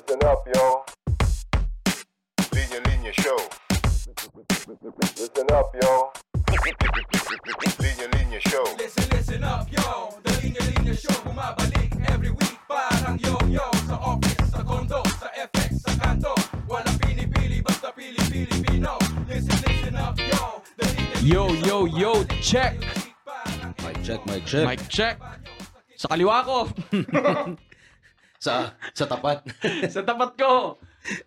Listen up, yo. Linya Linya Show. Listen up, yo. Linya Linya Show. Listen, listen up, yo The Linya Linya Show Bumabalik every week Parang yo-yo Sa office, sa condo, sa FX, sa kanto Walang pinipili, basta pili-Pilipino Listen, listen up, yo The Linya Linya Yo, yo, yo, check! Mic check, mic check. Mic check! Sa kaliwa ko! Sa sa tapat. sa tapat ko!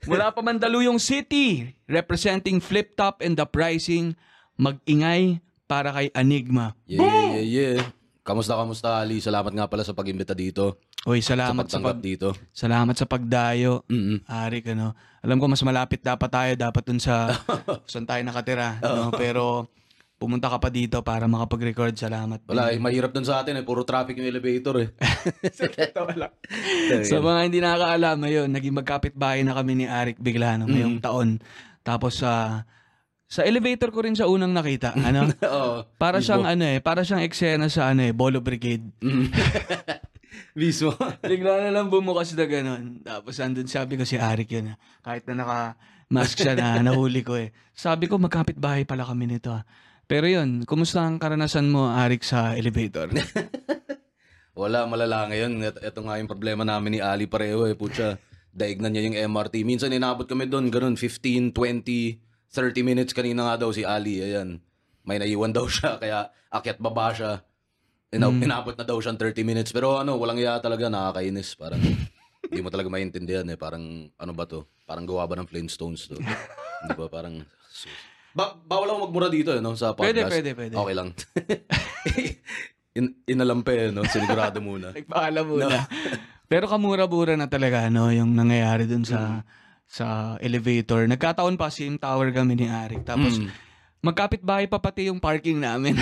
Mula pa Mandaluyong City, representing Flip Top and the Pricing, mag-ingay para kay Enigma. yeah, yeah, yeah. Kamusta, kamusta, Ali? Salamat nga pala sa pag-imbita dito. Oy, Sa salamat sa, pagtanggap pag, dito. salamat sa pagdayo. Mm-mm. Arik, ano. Alam ko mas malapit dapat tayo, dapat dun sa saan tayo nakatira. no? Pero pumunta ka pa dito para makapag-record. Salamat. Wala, eh, mahirap dun sa atin eh. Puro traffic yung elevator eh. Sa mga hindi nakakaalam, ayun, naging magkapit-bahay na kami ni Arik bigla no, ngayong taon. Tapos sa sa elevator ko rin sa unang nakita, ano? Oo. Para Mismo. siyang ano eh, para siyang eksena sa ano eh, Bolo Brigade. Mismo. Bigla na lang bumukas na ganun. Tapos andun sabi ko si Arik yun. ah. Kahit na naka-mask siya na nahuli ko eh. Sabi ko magkapit-bahay pala kami nito. ah. Pero yun, kumusta ang karanasan mo Arik sa elevator? Wala, malala ngayon. Ito, ito nga yung problema namin ni Ali pareho eh. Putya, daig na niya yung MRT. Minsan inabot kami doon, ganun, 15, 20, 30 minutes. Kanina nga daw si Ali, ayan. May naiwan daw siya, kaya akyat baba siya. Ina- Inabot na daw siyang 30 minutes. Pero ano, walang iya talaga, nakakainis. Parang, hindi mo talaga maintindihan eh. Parang, ano ba to? Parang gawa ba ng Flintstones to? Hindi ba? Parang, ba bawal ako magmura dito eh, no? Sa Pwede, podcast. pwede, pwede. Okay lang. In, inalampe, no? Sinigurado muna. Nagpaalam muna. Pero kamura-bura na talaga no, yung nangyayari dun sa sa elevator. Nagkataon pa same tower kami ni Arik. Tapos Mm. magkapit-bahay pa pati yung parking namin.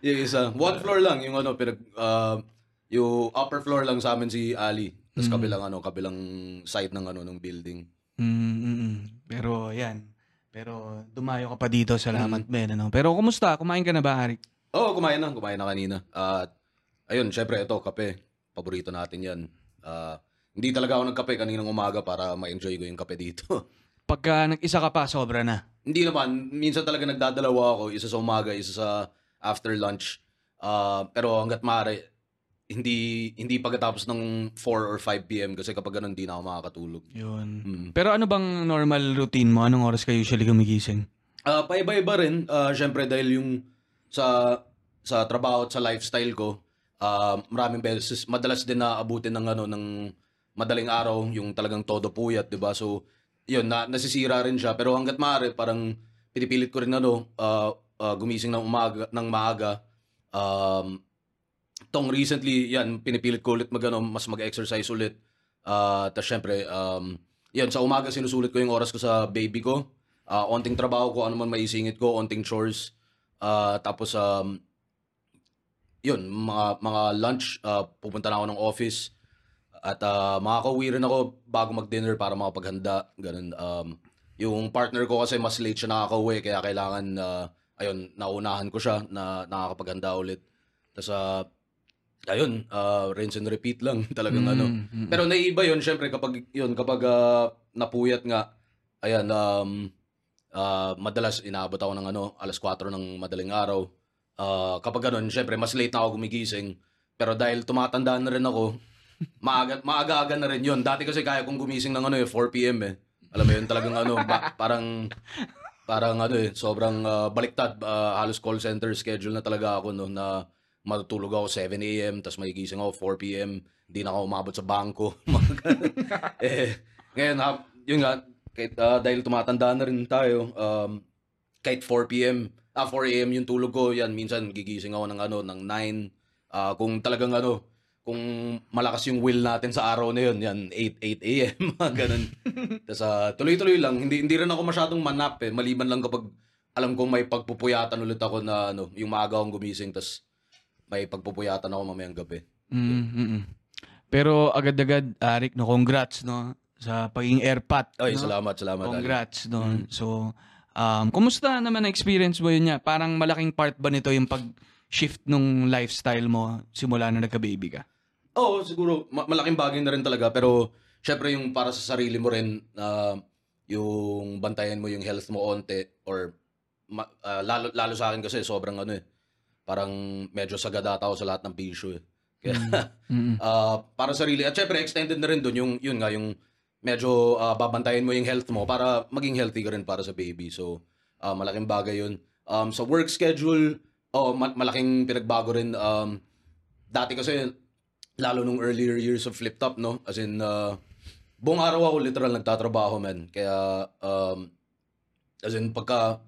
yung isa. One floor lang, yung ano, pinag, ah, yung upper floor lang sa amin si Ali. Tapos kabilang ano, kabilang side ng ano, ng building. Mm, mm, mm. Pero yan. Pero dumayo ka pa dito, salamat Ben. Ano? Pero kumusta? Kumain ka na ba, Arik? Oo, oh, kumain na, kumain na kanina. At, ayun, syempre, ito, kape. Paborito natin yan. Ah, hindi talaga ako nagkape kaninang umaga para ma-enjoy ko yung kape dito. Pagka nag-isa ka pa, sobra na. Hindi naman. Minsan talaga nagdadalawa ako. Isa sa umaga, isa sa after lunch. Ah, pero hanggat maaari, hindi hindi pagkatapos ng 4 or 5 p.m. kasi kapag ganun, hindi na ako makakatulog. Yun. Mm. Pero ano bang normal routine mo? Anong oras ka usually gumigising? Ah, paiba-iba rin. Ah, syempre dahil yung sa sa trabaho at sa lifestyle ko, ah, maraming beses madalas din na abutin ng ano ng madaling araw, yung talagang todo puyat, 'di ba? So, 'yun na nasisira rin siya pero hangga't maaari parang pinipilit ko rin ano ah, ah, gumising ng umaga ng maaga. Um, tong recently, yan, pinipilit ko ulit mag, ano, mas mag-exercise ulit. Ah, tapos syempre, um, yan, sa umaga sinusulit ko yung oras ko sa baby ko. Ah, onting trabaho ko, ano man maisingit ko, onting chores. Ah, tapos, um, yun, mga, mga lunch, ah, pupunta na ako ng office. At uh, makakauwi rin ako bago mag-dinner para makapaghanda. Ganun. Um, yung partner ko kasi mas late siya nakakauwi, kaya kailangan, ah, ayun, naunahan ko siya na nakakapaghanda ulit. Tapos, ah, ayun, ah, rinse and repeat lang talagang ano. Mm, mm. Pero naiiba yun, syempre, kapag, yun, kapag ah, napuyat nga, ayan, um, ah, madalas inaabot ako ng ano, alas 4 ng madaling araw. Ah, kapag ganun, syempre, mas late na ako gumigising. Pero dahil tumatanda na rin ako, maaga, maaga-aga na rin yun. Dati kasi kaya kong gumising ng ano eh, 4 p.m. eh. Alam mo yun, talagang ano, ba- parang, parang ano eh, sobrang ah, baliktad. ah, halos call center schedule na talaga ako no, na matutulog ako 7 a.m. tapos magigising ako 4 p.m. Hindi na ako umabot sa bangko. Eh, ngayon, ha, yun nga, kahit, ah, dahil tumatanda na rin tayo, um, kahit 4 p.m., ah, 4 a.m. yung tulog ko, yan, minsan gigising ako ng ano, ng 9. Ah, kung talagang ano, kung malakas yung will natin sa araw na yun, yan, 8, 8 a.m., ganun. Tapos ah, tuloy-tuloy lang, hindi, hindi rin ako masyadong manap eh, maliban lang kapag alam kong may pagpupuyatan ulit ako na ano, yung maaga akong gumising, tapos may pagpupuyatan ako mamayang gabi. Mm, mm, mm. Pero agad-agad, Arik, no, congrats, no, sa pagiging airpat. Ay, no? salamat, salamat. Ali. Congrats, no. So, um, kumusta naman ang experience mo yun niya? Parang malaking part ba nito yung pag-shift nung lifestyle mo simula na nagka-baby ka? Oo, siguro ma- malaking bagay na rin talaga pero syempre yung para sa sarili mo rin, na yung bantayan mo yung health mo onte, or ma- ah, lalo, lalo sa akin kasi sobrang ano eh, parang medyo sagadata ako sa lahat ng bisyo eh. Kaya, Mm. ah, para sa sarili, at syempre extended na rin dun yung, yun nga, yung medyo ah, babantayan mo yung health mo para maging healthy ka rin para sa baby. So, ah, malaking bagay yun. Um, sa work schedule, oh, ma- malaking pinagbago rin. Um, dati kasi, lalo nung earlier years of Flip Top, no? As in, uh, buong araw ako literal nagtatrabaho, man. Kaya, um, as in, pagka,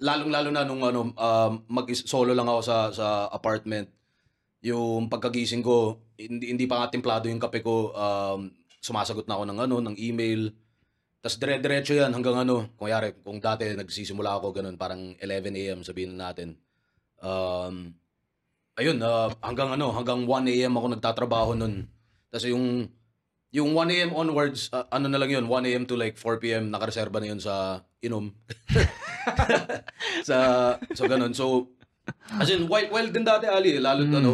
lalong-lalo na nung ano, um, mag-solo lang ako sa, sa apartment, yung pagkagising ko, hindi, hindi pa nga templado yung kape ko, um, sumasagot na ako ng ano, ng email, tapos dire-diretso yan hanggang ano, kung yari, kung dati nagsisimula ako ganun, parang 11 a.m. sabihin na natin. Um, ayun, ah, hanggang ano, hanggang 1 a.m. ako nagtatrabaho nun. Tapos yung, yung 1 a.m. onwards, ah, ano na lang yun, 1 a.m. to like 4 p.m. nakareserba na yun sa inom. sa, so ganun. So, as in, wild, wild din dati, Ali, lalo Mm. ano,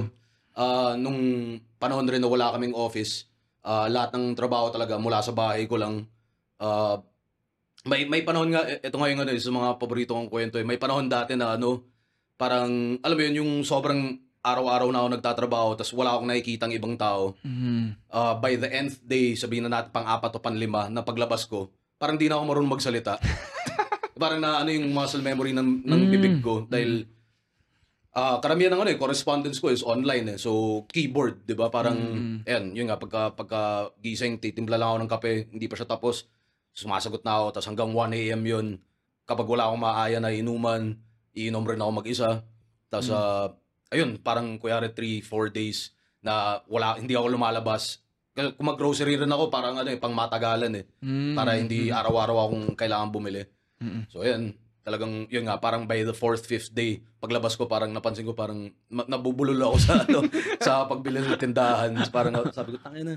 ah, nung panahon rin na wala kaming office, ah, lahat ng trabaho talaga mula sa bahay ko lang, ah, may may panahon nga, ito nga yung ano, sa mga paborito kong kwento eh. May panahon dati na ano, parang, alam mo yun, yung sobrang araw-araw na ako nagtatrabaho, tapos wala akong nakikitang ibang tao. Mm. Ah, by the nth day, sabihin na natin pang apat o pang lima, na paglabas ko, parang di na ako marunong magsalita. parang na ano yung muscle memory ng, ng Mm. bibig ko. Dahil, ah karamihan ng ano eh, correspondence ko is online eh. So, keyboard, di ba? Parang, Mm. ayan, yun nga, pagka, pagka gising, titimpla lang ako ng kape, hindi pa siya tapos, sumasagot na ako, tapos hanggang 1 a.m. yun, kapag wala akong maaya na inuman, iinom rin ako mag-isa. Tapos, Mm. ah, ayun, parang kuyari 3, 4 days na wala, hindi ako lumalabas. Kung mag-grocery rin ako, parang ano eh, pang matagalan eh. Mm. Para hindi araw-araw akong kailangan bumili. Mm. So, ayan, talagang, yun nga, parang by the fourth, fifth day, paglabas ko, parang napansin ko, parang ma- nabubulol ako sa, ano, sa pagbili ng tindahan. Parang, sabi ko, tangin na.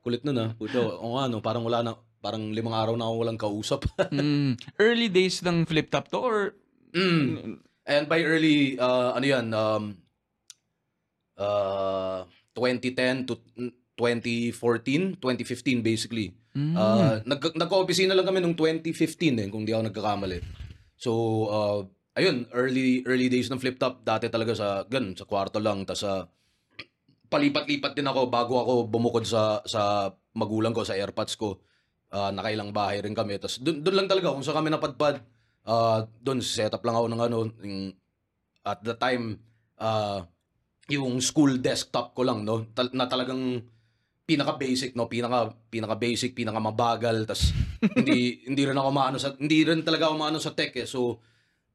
Kulit nun ah. Puto, o nga, no, parang wala na, parang limang araw na ako walang kausap. Mm. Early days ng flip top to or mm. And by early, uh, ano yan, um, uh, 2010 to 2014, 2015 basically. Mm. Uh, nag nagka-opisina lang kami nung 2015 eh, kung di ako nagkakamali. So, uh, ayun, early early days ng flip top, dati talaga sa gan sa kwarto lang tas sa palipat-lipat din ako bago ako bumukod sa sa magulang ko sa airpods ko. Uh, nakailang bahay rin kami. Tas doon lang talaga kung sa kami napadpad. Uh, doon set up lang ako ng ano yung, at the time uh, yung school desktop ko lang no Tal- na talagang pinaka basic no pinaka pinaka basic pinaka mabagal tas hindi hindi rin ako maano sa hindi rin talaga ako maano sa tech eh. So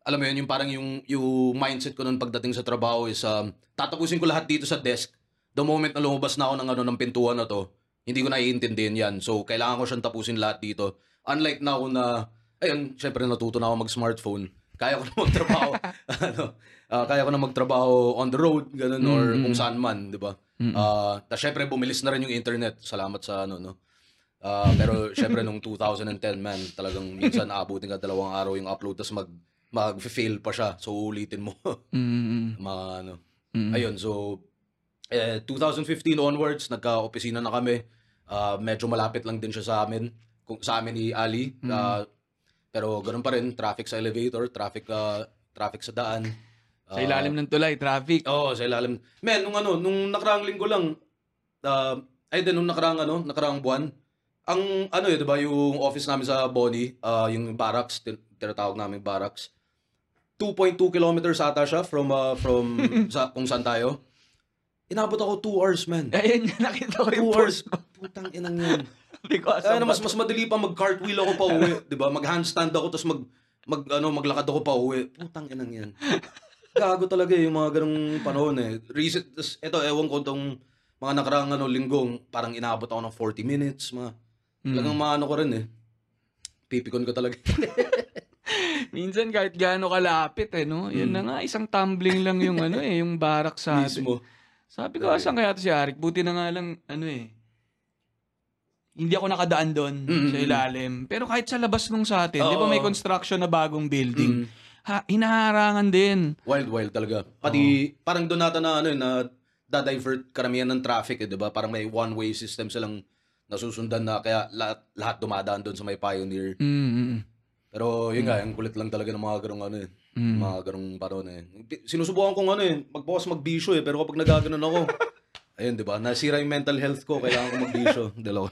alam mo yun yung parang yung yung mindset ko noon pagdating sa trabaho is um, tatapusin ko lahat dito sa desk. The moment na lumabas na ako ng ano ng pintuan na to hindi ko naiintindihan yan. So kailangan ko siyang tapusin lahat dito. Unlike now na ayun syempre natuto na ako mag smartphone kaya ko na magtrabaho ano ah, kaya ko na magtrabaho on the road ganun or Mm, mm. kung saan man di ba Mm. Ah, tas syempre bumilis na rin yung internet. Salamat sa ano no. Ah, pero syempre nung 2010 man, talagang minsan aabutin ka dalawang araw yung upload tas mag mag-fail pa siya. So ulitin mo. Mm. mga ano. Mm. Ayun, so eh, 2015 onwards nagka-opisina na kami. Ah, medyo malapit lang din siya sa amin. Kung sa amin ni Ali. Mm. Ah, pero ganun pa rin, traffic sa elevator, traffic ah, traffic sa daan. Sa Ah, ilalim ng tulay, traffic. Oo, sa ilalim. Men, nung ano, nung nakaraang linggo lang, uh, ay din, nung nakaraang ano, nakaraang buwan, ang ano yun, di ba, yung office namin sa Bonnie, ah, yung barracks, tin- tinatawag namin barracks, 2.2 kilometers ata siya from, ah, from sa, kung saan tayo. Inabot ako 2 hours, man. Ayun, nakita ko 2 yung hours. Putang inang yan. Because Kaya na mas mas madali pa mag-cartwheel ako pa uwi, 'di ba? Mag-handstand ako tapos mag mag ano maglakad ako pa uwi. Putang inang 'yan. Gago talaga eh, yung mga ganung panahon eh. Recent tas ito ewan ko tong mga nakaraang ano linggong parang inaabot ako ng 40 minutes, mga Mm. talagang maano ko rin eh. Pipikon ko talaga. Minsan kahit gaano kalapit eh, no? Yun Mm. na nga, isang tumbling lang yung ano eh, yung barak sa atin. mismo. Sabi ko, asan kaya to si Arik? Buti na nga lang, ano eh, hindi ako nakadaan doon Mm, sa mm, ilalim. Pero kahit sa labas nung sa atin, di ba Oo. may construction na bagong building? Mm. Ha, hinaharangan din. Wild wild talaga. Pati parang doon nata na ano eh, na da-divert karamihan ng traffic eh, 'di ba? Parang may one-way system silang nasusundan na kaya lahat, lahat dumadaan doon sa may Pioneer. Mm, mm, mm. Pero yun nga, yung kulit lang talaga ng mga ganong ano eh. Mm. Mga ganong panahon eh. Sinusubukan kong ano eh, magbawas magbisyo eh, pero kapag nagaganon ako, ayun, di ba? Nasira yung mental health ko, kailangan ko magbisyo. Dalawa.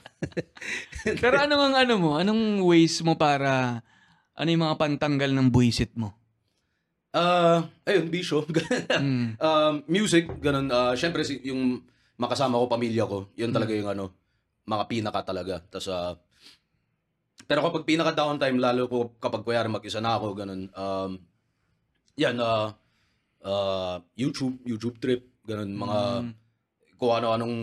Pero ano ang ano mo? Anong ways mo para ano yung mga pantanggal ng buwisit mo? Ah, ayun, bisyo. Mm. um, music, ganun. Uh, Siyempre, si, yung makasama ko, pamilya ko, yun talaga yung ano, mga pinaka talaga. Tapos, ah, pero kapag pinaka downtime, lalo ko kapag kuyari mag-isa na ako, ganun. Um, yan, ah, ah, YouTube, YouTube trip, ganun, mga, Mm. Kung ano-anong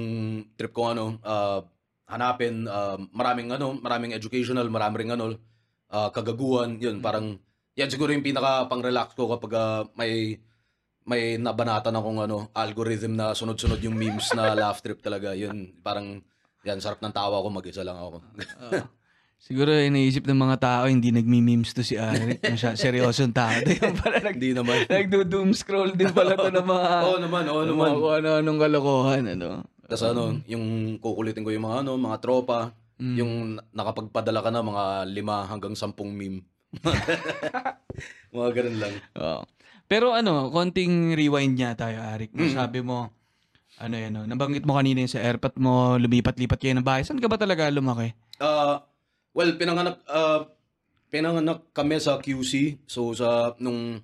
trip ko ano, ah, hanapin, ah, maraming ano, maraming educational, maraming ano, ah, kagaguhan, yun, parang, yan siguro yung pinaka pang-relax ko kapag ah, may may nabanatan akong ano, algorithm na sunod-sunod yung memes na laugh trip talaga. Yun, parang, yan, sarap ng tawa ko, mag-isa lang ako. Oo. Siguro iniisip ng mga tao hindi nagmi-memes to si Arik. Masya, seryosong tao. Yung pala nag, Hindi naman. nagdo-doom scroll din pala to ng mga Oo naman, oo ng naman. kung ano-anong kalokohan. Ano. Tapos ano, yung kukulitin ko yung mga ano, mga tropa, Mm. yung nakapagpadala ka na mga lima hanggang sampung meme. mga ganun lang. Oo. Pero ano, konting rewind niya tayo, Arik. Mm. Sabi mo, ano yan, no? nabanggit mo kanina yung sa airpot mo, lumipat-lipat kayo ng bahay. Saan ka ba talaga lumaki? Ah, well, pinanganak ah, pinanganak kami sa QC. So sa nung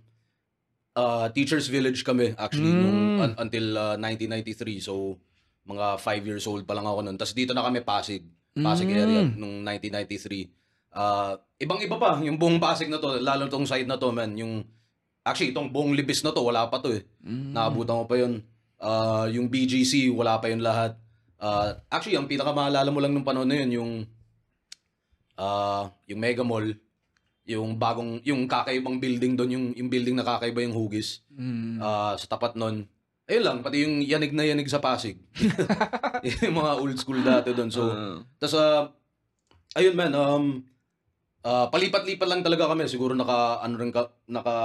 ah, Teachers Village kami actually Mm. nung un- until ah, 1993. So mga 5 years old pa lang ako noon. Tapos dito na kami Pasig. Pasig Mm. area nung 1993. Ah, ibang-iba pa yung buong Pasig na to, lalo tong side na to, man, yung actually itong buong Libis na to, wala pa to eh. Mm. Naabutan ko pa yun. Ah, yung BGC, wala pa yun lahat. Ah, actually, ang pinakamaalala mo lang nung panahon na yun, yung ah yung Mega Mall, yung bagong, yung kakaibang building doon, yung, yung building na kakaiba yung hugis. Mm. Ah, sa tapat nun, ayun lang, pati yung yanig na yanig sa Pasig. yung mga old school dati doon. So, Ah. tas ah, ayun man, um, ah, palipat-lipat lang talaga kami. Siguro naka, ano rin ka, naka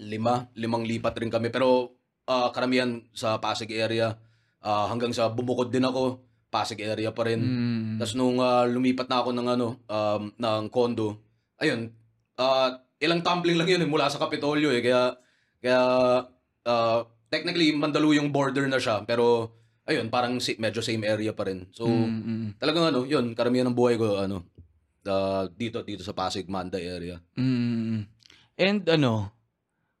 lima, limang lipat rin kami. Pero ah, karamihan sa Pasig area, ah, hanggang sa bumukod din ako, Pasig area pa rin. Mm. Tapos nung ah, lumipat na ako ng ano, um, ng condo, ayun, ah, ilang tumbling lang yun eh, mula sa Kapitolyo eh. Kaya, kaya ah, technically, Mandaluyong border na siya. Pero, ayun, parang si, medyo same area pa rin. So, Mm, mm, talagang ano, yun, karamihan ng buhay ko, ano, ah, dito, dito sa Pasig, Manda area. mm. And ano,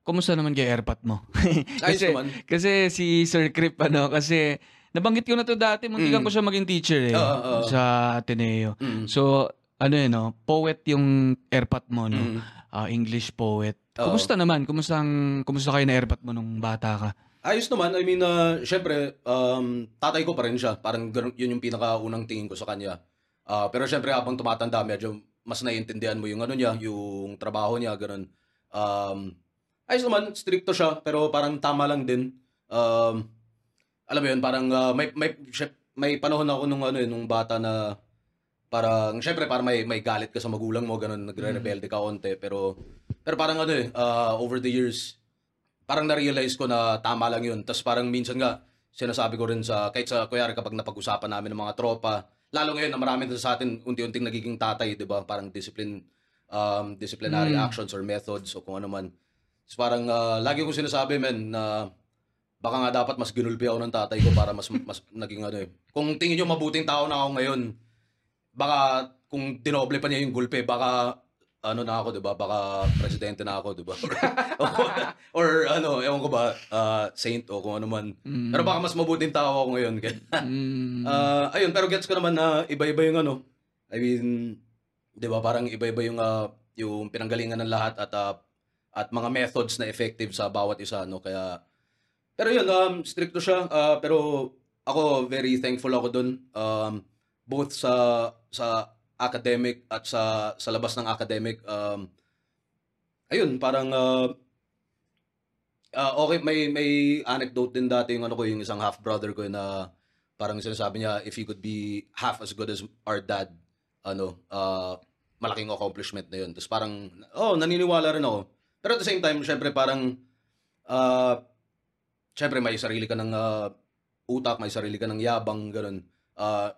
kumusta naman kay airpot mo? Ayos kasi, naman. kasi si Sir Crip, ano, kasi nabanggit ko na to dati, muntikan Mm. ko siya maging teacher eh, Oo, oo. sa Ateneo. Mm. So, ano yun, no? poet yung airpot mo, no? Mm. Ah, English poet. Oo. Kumusta naman? Kumusta, ang, kumusta kayo na airpot mo nung bata ka? Ayos naman. I mean, uh, syempre, um, tatay ko pa rin siya. Parang ganun, yun yung pinakaunang tingin ko sa kanya. Ah, pero syempre, habang tumatanda, medyo mas naiintindihan mo yung ano niya, yung trabaho niya, ganun. Um, ayos naman, stricto siya, pero parang tama lang din. Um, alam mo yun, parang ah, may, may, may panahon ako nung, ano, eh, nung bata na parang, syempre, parang may, may galit ka sa magulang mo, ganun, nagre-rebelde ka onte, pero, pero parang ano eh, ah, over the years, parang na-realize ko na tama lang yun. Tapos parang minsan nga, sinasabi ko rin sa, kahit sa, kuyari kapag napag-usapan namin ng mga tropa, lalo ngayon na marami na sa atin unti-unting nagiging tatay, di ba? Parang discipline, um, disciplinary Mm. actions or methods o kung ano man. So parang ah, lagi ko sinasabi, men, na baka nga dapat mas ginulpi ako ng tatay ko para mas, mas naging ano eh. Kung tingin nyo mabuting tao na ako ngayon, baka kung tinoble pa niya yung gulpe, baka ano na ako, 'di ba? Baka presidente na ako, 'di ba? or, or ano, ewan ko ba, ah, saint o kung ano man. Mm. Pero baka mas mabuting tao ako ngayon. Mm. ah, ayun, pero gets ko naman na iba-iba yung ano. I mean, 'di ba? Parang iba-iba yung ah, yung pinanggalingan ng lahat at ah, at mga methods na effective sa bawat isa, no? Kaya pero yun, um, stricto siya. ah, pero ako, very thankful ako dun. Um, both sa sa academic at sa sa labas ng academic. Um, ayun, parang ah, ah, okay, may may anecdote din dati yung ano ko, yung isang half brother ko na parang sinasabi niya, if he could be half as good as our dad, ano, ah, malaking accomplishment na yun. Tapos parang, oh, naniniwala rin ako. Pero at the same time, syempre parang, ah, syempre may sarili ka ng ah, utak, may sarili ka ng yabang, ganun. Ah,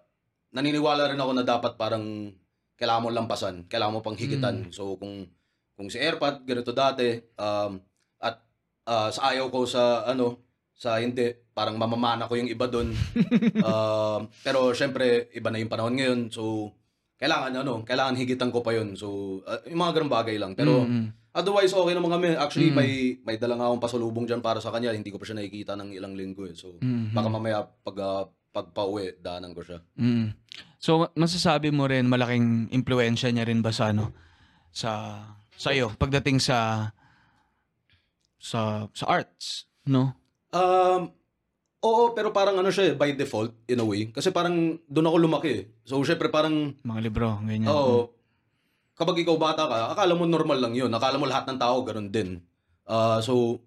naniniwala rin ako na dapat parang kailangan mo lampasan, kailangan mo pang higitan. So kung kung si Airpat ganito dati um, at ah, sa ayaw ko sa ano sa hindi parang mamamana ko yung iba doon. Um, pero syempre iba na yung panahon ngayon. So kailangan ano, kailangan higitan ko pa yun. So ah, yung mga ganung bagay lang. Pero Mm-mm. Otherwise okay naman kami. Actually Mm. may may dala nga akong pasalubong diyan para sa kanya. Hindi ko pa siya nakikita ng ilang linggo eh. So Mhm. baka mamaya pag ah, pagpa-uwi daanan ko siya. Mm. So masasabi mo rin malaking impluwensya niya rin ba sa ano sa sa iyo pagdating sa sa sa arts, no? Um, oo, pero parang ano siya eh, by default, in a way. Kasi parang doon ako lumaki eh. So, syempre parang, Mga libro, ganyan. oo, kapag ikaw bata ka, akala mo normal lang yun. Akala mo lahat ng tao ganun din. Ah, so,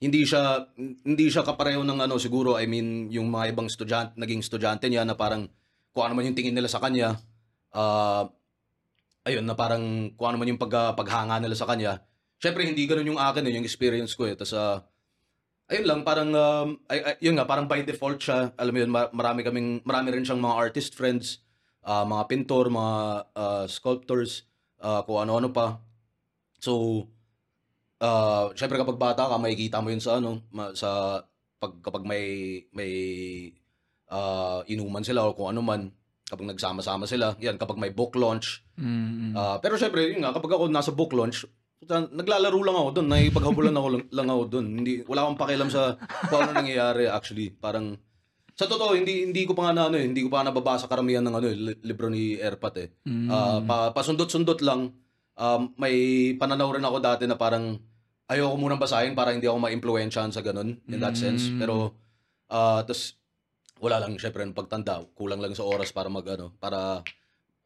hindi siya hindi siya kapareho ng ano siguro I mean yung mga ibang estudyante naging estudyante niya na parang kung ano man yung tingin nila sa kanya ah ayun na parang kung ano man yung pag, paghanga nila sa kanya syempre hindi ganoon yung akin eh, yung experience ko eh tas ah, ayun lang parang um, ay, ay- yun nga parang by default siya alam mo yun ma- marami kaming marami rin siyang mga artist friends ah, mga pintor mga ah, sculptors ah, kung ano-ano pa so ah syempre kapag bata ka makikita mo yun sa ano ma- sa pag kapag may may ah, inuman sila o kung ano man kapag nagsama-sama sila yan kapag may book launch Mm, mm. Ah, pero syempre, yun nga, kapag ako nasa book launch, naglalaro lang ako doon, nakipaghabulan ako lang, lang ako doon. Hindi wala akong pakialam sa kung ano nangyayari actually. Parang sa totoo, hindi hindi ko pa nga na ano, eh, hindi ko pa nga nababasa karamihan ng ano, eh, li- libro ni Erpat eh. Mm. Ah, pa, pasundot-sundot lang. Um, may pananaw rin ako dati na parang ayoko munang basahin para hindi ako ma-impluwensyahan sa ganun in that sense. Mm. Pero ah tas wala lang syempre ng pagtanda, kulang lang sa oras para mag ano, para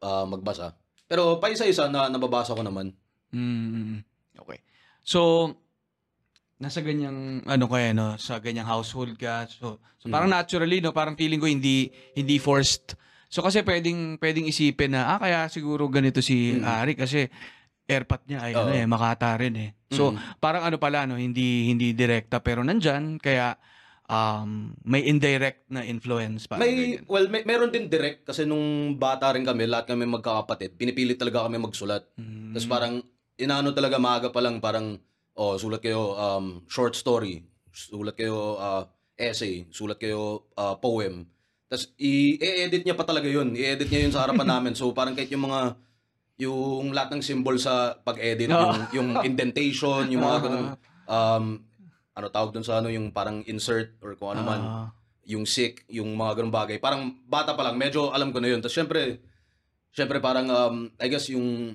ah, magbasa. Pero pa isa-isa na nababasa ko naman. Mm, okay. So, nasa ganyang, ano kaya, no? Sa ganyang household ka. So, so parang naturally, no? Parang feeling ko hindi, hindi forced. So, kasi pwedeng, pwedeng isipin na, ah, kaya siguro ganito si Mm. Ari kasi airpat niya ay ano eh, makata rin eh. So, Mm. parang ano pala, no? Hindi, hindi direkta pero nandyan. Kaya, um, may indirect na influence. Parang May, ganyan. well, may, meron din direct kasi nung bata rin kami, lahat kami magkakapatid, pinipilit talaga kami magsulat. Mm. Tapos parang, inaano talaga maaga pa lang, parang, oh, sulat kayo um, short story, sulat kayo uh, essay, sulat kayo uh, poem. Tapos i-edit niya pa talaga yun. I-edit niya yun sa harapan namin. So parang kahit yung mga, yung lahat ng symbol sa pag-edit, Oo. yung, yung indentation, yung mga ganun, um, ano tawag dun sa ano, yung parang insert or kung ano man Ah. yung sick, yung mga ganung bagay. Parang bata pa lang, medyo alam ko na yun. Tapos syempre, syempre parang, um, I guess yung,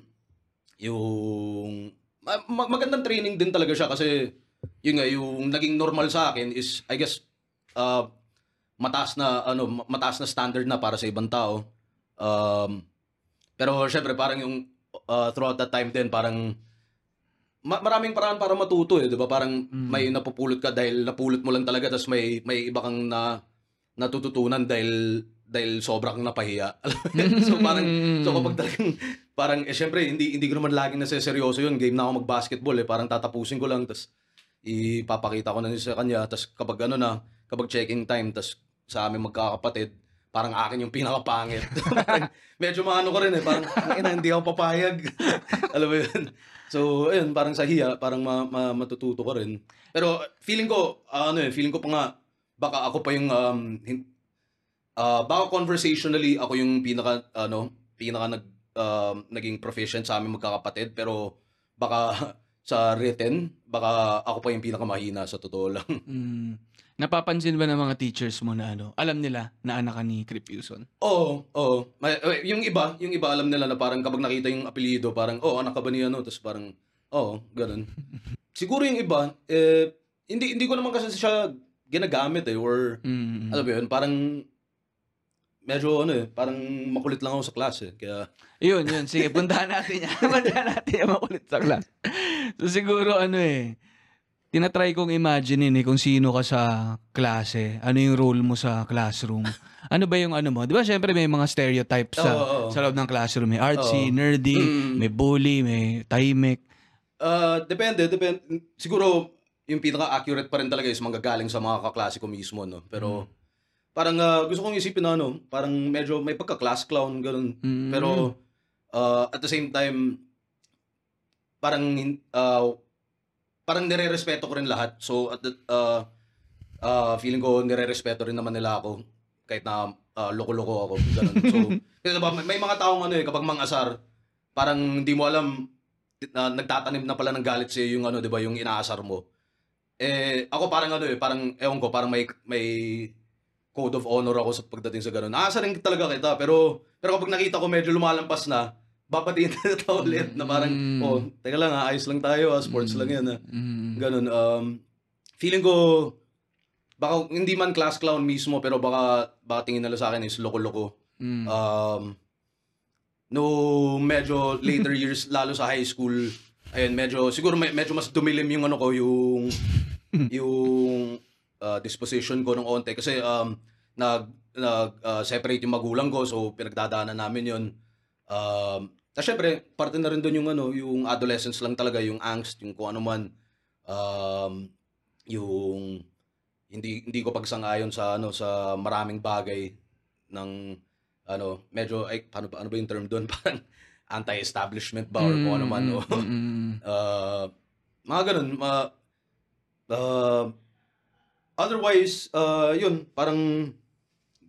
yung, ma- ma- magandang training din talaga siya kasi, yun nga, yung naging normal sa akin is, I guess, uh, mataas na, ano, ma- mataas na standard na para sa ibang tao. Um, pero syempre, parang yung, uh, throughout that time din, parang, ma- maraming paraan para matuto eh, 'di ba? Parang Mm. may napupulot ka dahil napulot mo lang talaga tapos may may iba kang na natututunan dahil dahil sobrang napahiya. Alam mo yun? so parang so kapag talagang parang eh syempre hindi hindi ko naman laging naseseryoso yun. Game na ako mag-basketball eh. Parang tatapusin ko lang tapos ipapakita ko na sa kanya tapos kapag ano na, kapag checking time tapos sa aming magkakapatid, parang akin yung pinakapangit. medyo maano ko rin eh, parang "Ina, hindi ako papayag. Alam mo yun? So, ayun, parang sa hiya, parang ma- ma- matututo ko rin. Pero feeling ko, ah, ano eh, feeling ko pa nga, baka ako pa yung, um, hin- ah, baka conversationally, ako yung pinaka, ano, pinaka nag, um, naging proficient sa aming magkakapatid, pero baka sa written, baka ako pa yung pinakamahina sa totoo lang. Mm. Napapansin ba ng mga teachers mo na ano, alam nila na anak ka ni Crip Yuson? Oo, oo. May- Yung iba, yung iba alam nila na parang kapag nakita yung apelyido, parang, oh, anak ka ba ni ano? Tapos parang, oo, ganun. Siguro yung iba, eh, hindi hindi ko naman kasi siya ginagamit eh, or, Mm. alam mo yun, parang, medyo ano eh, parang makulit lang ako sa class eh. Kaya, Yun, yun. Sige, puntahan natin yan. puntahan natin yan makulit sa class. So siguro ano eh, tinatry kong imaginein eh kung sino ka sa klase. Ano yung role mo sa classroom. Ano ba yung ano mo? Di ba syempre may mga stereotypes sa, Oo, oo. sa loob ng classroom. May artsy, Oo. nerdy, Mm. may bully, may tahimik. ah, depende, depende. Siguro, yung pinaka-accurate pa rin talaga is manggagaling sa mga kaklase ko mismo, no? Pero, parang ah, gusto kong isipin na ano, parang medyo may pagka-class clown, ganun. Mm. Pero uh, at the same time, parang uh, parang nire-respeto ko rin lahat. So at the, uh, uh, feeling ko nire-respeto rin naman nila ako kahit na uh, loko-loko ako. Ganun. So, kasi diba, may, may mga taong ano eh, kapag mang-asar, parang hindi mo alam na nagtatanim na pala ng galit sa yung ano, 'di ba, yung inaasar mo. Eh ako parang ano eh, parang ewan ko, parang may may code of honor ako sa pagdating sa ganun. Aasarin talaga kita, pero pero kapag nakita ko medyo lumalampas na, babatiin na ito ulit na parang, Mm. oh, teka lang ha, ayos lang tayo, ha, sports lang yan ha. Mm. Ganun. Um, feeling ko, baka hindi man class clown mismo, pero baka, baka tingin nila sa akin is loko-loko. Mm. Um, no, medyo later years, lalo sa high school, ayun, medyo, siguro me- medyo mas dumilim yung ano ko, yung, yung uh, disposition ko ng onte. Kasi um, nag, nag uh, separate yung magulang ko, so pinagdadaanan namin yun. Um, tapos syempre, parte na rin doon yung ano, yung adolescence lang talaga, yung angst, yung kung ano man, um, yung hindi hindi ko pagsangayon sa ano sa maraming bagay ng ano medyo ay paano ba ano ba yung term doon parang anti-establishment ba or kung ano man o Mm. uh, mga ganun ma uh, otherwise uh, yun parang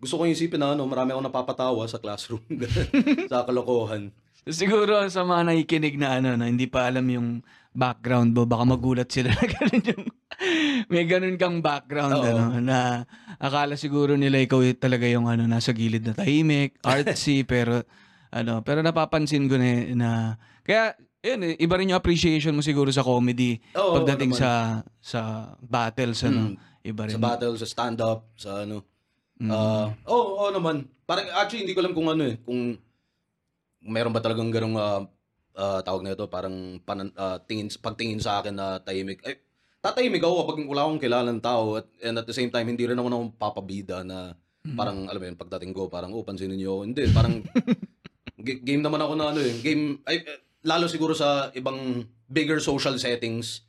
gusto ko isipin na ano marami akong napapatawa sa classroom sa kalokohan Siguro sa mga nakikinig na ano, na hindi pa alam yung background mo, baka magulat sila na ganun yung, may ganun kang background, Oo. ano, na akala siguro nila ikaw talaga yung ano, nasa gilid na tahimik, artsy, pero, ano, pero napapansin ko na, na kaya, yun, eh, iba rin yung appreciation mo siguro sa comedy Oo, pagdating naman. sa, sa battles, ano, Mm. iba rin. sa battle sa stand up sa ano Mm. Ah, oo, oo naman. Parang actually hindi ko alam kung ano eh, kung meron ba talagang ganung ah, ah, tawag na ito, parang panan, ah, tingin pagtingin sa akin na tahimik. Eh, tatahimik ako kapag wala akong kilalang tao at and at the same time hindi rin naman ako papabida na parang alam mo yun, pagdating ko parang oh, pansinin niyo ako. Hindi, parang g- game naman ako na ano eh, game ay eh, lalo siguro sa ibang bigger social settings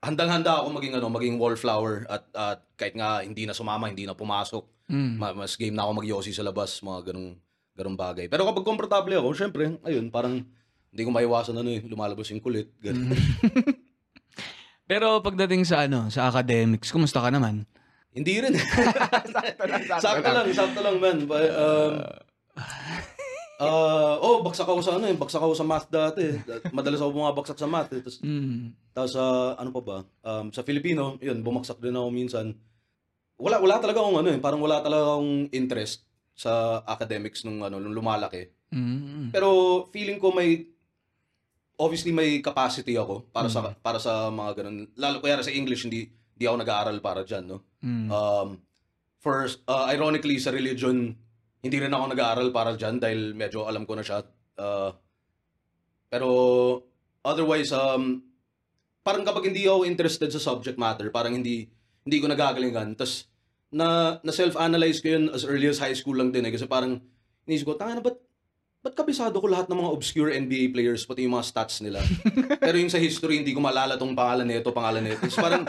handang-handa ako maging ano, maging wallflower at at kahit nga hindi na sumama, hindi na pumasok. Mm. Ma- mas game na ako magyosi sa labas, mga ganung ganung bagay. Pero kapag komportable ako, syempre, ayun, parang hindi ko maiwasan ano eh, lumalabas yung kulit. Ganun. Pero pagdating sa ano, sa academics, kumusta ka naman? hindi rin. sakto lang, sakto lang, man. Ba- Um, ah, oh, baksak ako sa ano eh, baksak ako sa math dati. Madalas ako bumabaksak sa math eh. Tapos, Mm. tapos sa ano pa ba? Um, sa Filipino, yun, bumagsak din ako minsan. Wala wala talaga akong ano eh, parang wala talaga akong interest sa academics nung ano, nung lumalaki. Mm. Pero feeling ko may obviously may capacity ako para sa para sa mga ganun. Lalo kaya sa English hindi hindi ako nag-aaral para diyan, no. Mm. Um first uh, ironically sa religion hindi rin ako nag-aaral para diyan dahil medyo alam ko na siya. Uh, pero otherwise um parang kapag hindi ako interested sa subject matter, parang hindi hindi ko nagagalingan. Tapos na na self-analyze ko yun as early as high school lang din eh kasi parang inisip ko, tanga na ba't ba't kabisado ko lahat ng mga obscure NBA players, pati yung mga stats nila. Pero yung sa history, hindi ko maalala tong pangalan nito, pangalan nito. So parang,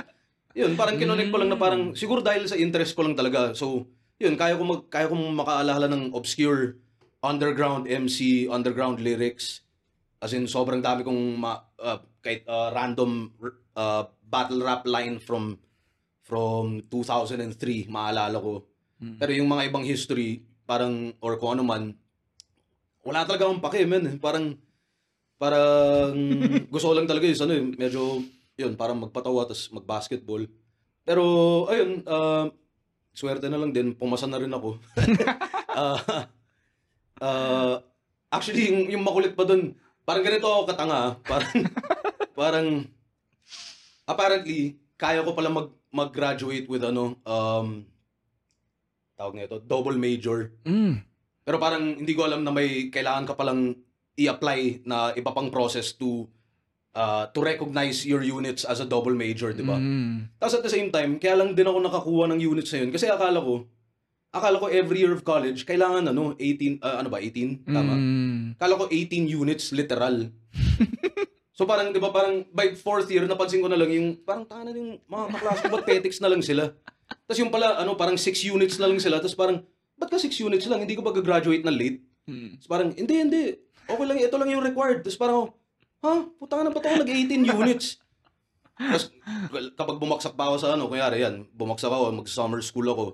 yun, parang kinonek ko lang na parang, siguro dahil sa interest ko lang talaga. So, yun, kaya ko, mag, kaya ko makaalala ng obscure underground MC, underground lyrics. As in, sobrang dami kong ma, uh, kahit uh, random uh, battle rap line from from 2003, maalala ko. Pero yung mga ibang history, parang, or kung ano man, wala talaga akong pake, man. Parang, parang, gusto lang talaga yung ano, eh, medyo, yun, parang magpatawa, tapos mag-basketball. Pero, ayun, uh, swerte na lang din, pumasa na rin ako. Ah, ah, actually, yung, yung makulit pa dun, parang ganito ako katanga, ah. parang, parang, apparently, kaya ko pala mag, mag-graduate with ano, um, tawag na ito, double major. Mm. Pero parang hindi ko alam na may kailangan ka palang i-apply na iba pang process to uh, to recognize your units as a double major, di ba? Mm. Tapos at the same time, kaya lang din ako nakakuha ng units na yun kasi akala ko, akala ko every year of college, kailangan ano, 18, uh, ano ba, 18? Tama? Mm. Akala ko 18 units literal. so parang, di ba, parang by fourth year, napansin ko na lang yung, parang tana yung mga kaklase ko, ba't petics na lang sila? Tapos yung pala, ano, parang 6 units na lang sila. Tapos parang, ba't ka 6 units lang? Hindi ko ba graduate na late? Mm. Tapos parang, hindi, hindi. Okay lang, ito lang yung required. Tapos parang, ha? Puta na, ba't ako nag-18 units? Tapos kapag bumagsak pa ako sa ano, kunyari yan, bumagsak ako, mag-summer school ako.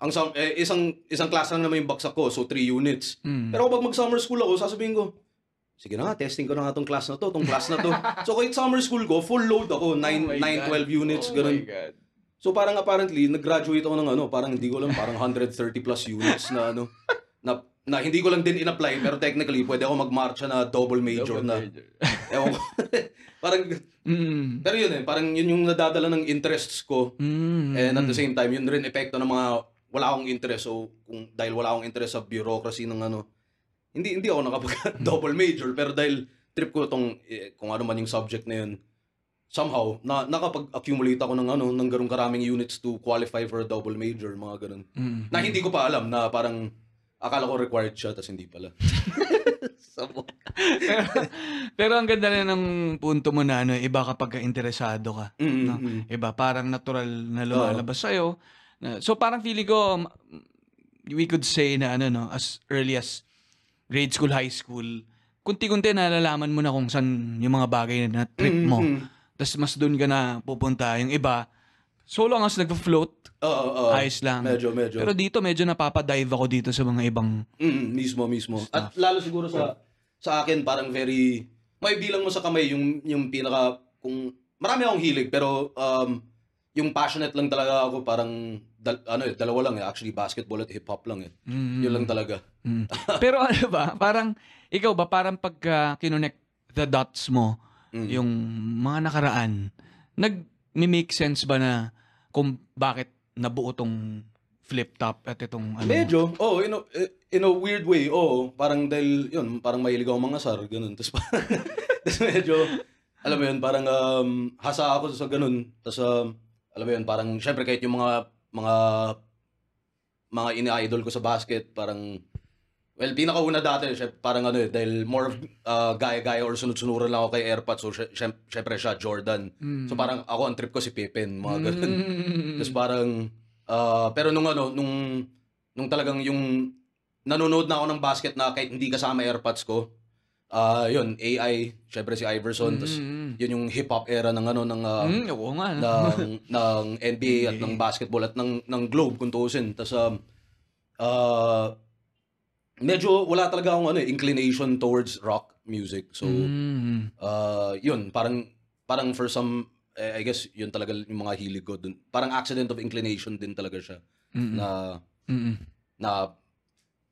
Ang sum- eh, isang isang class lang naman yung bagsak ko, so 3 units. Mm. Pero kapag mag-summer school ako, sasabihin ko, sige na nga, testing ko na nga tong class na to, tong class na to. so kahit summer school ko, full load ako, 9, Oh my 9 God. 12 units, Oh ganun. So parang apparently, nag-graduate ako ng ano, parang hindi ko lang, parang 130 plus units na ano, na, na hindi ko lang din in-apply, pero technically, pwede ako mag-marcha na double major na. Ewan ko. parang, Mm. pero yun eh, parang yun yung nadadala ng interests ko. Mm. And at the same time, yun rin epekto ng mga wala akong interest. So, kung dahil wala akong interest sa bureaucracy ng ano, hindi hindi ako nakapag double major pero dahil trip ko tong eh, kung ano man yung subject na yun somehow na nakapag-accumulate ako ng ano ng ganung karaming units to qualify for a double major mga ganun Mm. na hindi ko pa alam na parang akala ko required siya tas hindi pala pero, pero ang ganda rin ng punto mo na ano, iba kapag ka interesado ka. Mm, No? mm. Iba, parang natural na lumalabas sa'yo. Na- So parang feeling ko, m- we could say na ano no, as early as grade school, high school, kunti-kunti nalalaman mo na kung saan yung mga bagay na trip Mm, mo. mm. Tapos mas doon ka na pupunta. Yung iba, so long as nag-float, Oo, oo. ayos lang. medyo medyo Pero dito, medyo napapadive ako dito sa mga ibang... Mm, mismo, mismo. At lalo siguro sa sa akin parang very may bilang mo sa kamay yung yung pinaka kung marami akong hilig pero um yung passionate lang talaga ako parang dal, ano eh, dalawa lang eh actually basketball at hip hop lang eh. Mm. Yun lang talaga. Mm. Pero ano ba, parang, ikaw ba, parang pagka kinonect the dots mo, Mm. yung mga nakaraan, nag-make sense ba na kung bakit nabuo tong flip top at itong ano? Medyo, oh, in a, in a weird way, oh, parang dahil, yun, parang mahilig ako mga sar, ganun. Tapos parang, medyo, alam mo yun, parang um, hasa ako sa ganun. Tapos, um, alam mo yun, parang, syempre kahit yung mga, mga, mga ini-idol ko sa basket, parang, well, pinakauna dati, syempre, parang ano eh, dahil more of uh, gaya-gaya or sunod-sunuran lang ako kay Airpods, so sy- syem- syempre siya, Jordan. Mm. So parang ako, ang trip ko si Pippen, mga ganun. Mm. Tapos parang, ah, pero nung ano, nung, nung talagang yung, nanonood na ako ng basket na kahit hindi kasama AirPods ko, ah yun, AI, syempre si Iverson, tapos Mm. yun yung hip-hop era ng ano, ng, ah, Mm, oo nga. no? ng, ng NBA at ng basketball at ng, ng Globe, kung tuusin. Tapos, um, ah, medyo wala talaga akong ano, eh, inclination towards rock music. So, Mm. uh, yun, parang, parang for some, eh, I guess, yun talaga yung mga hilig ko dun. Parang accident of inclination din talaga siya. Mm-mm. Na, Mm-mm. na,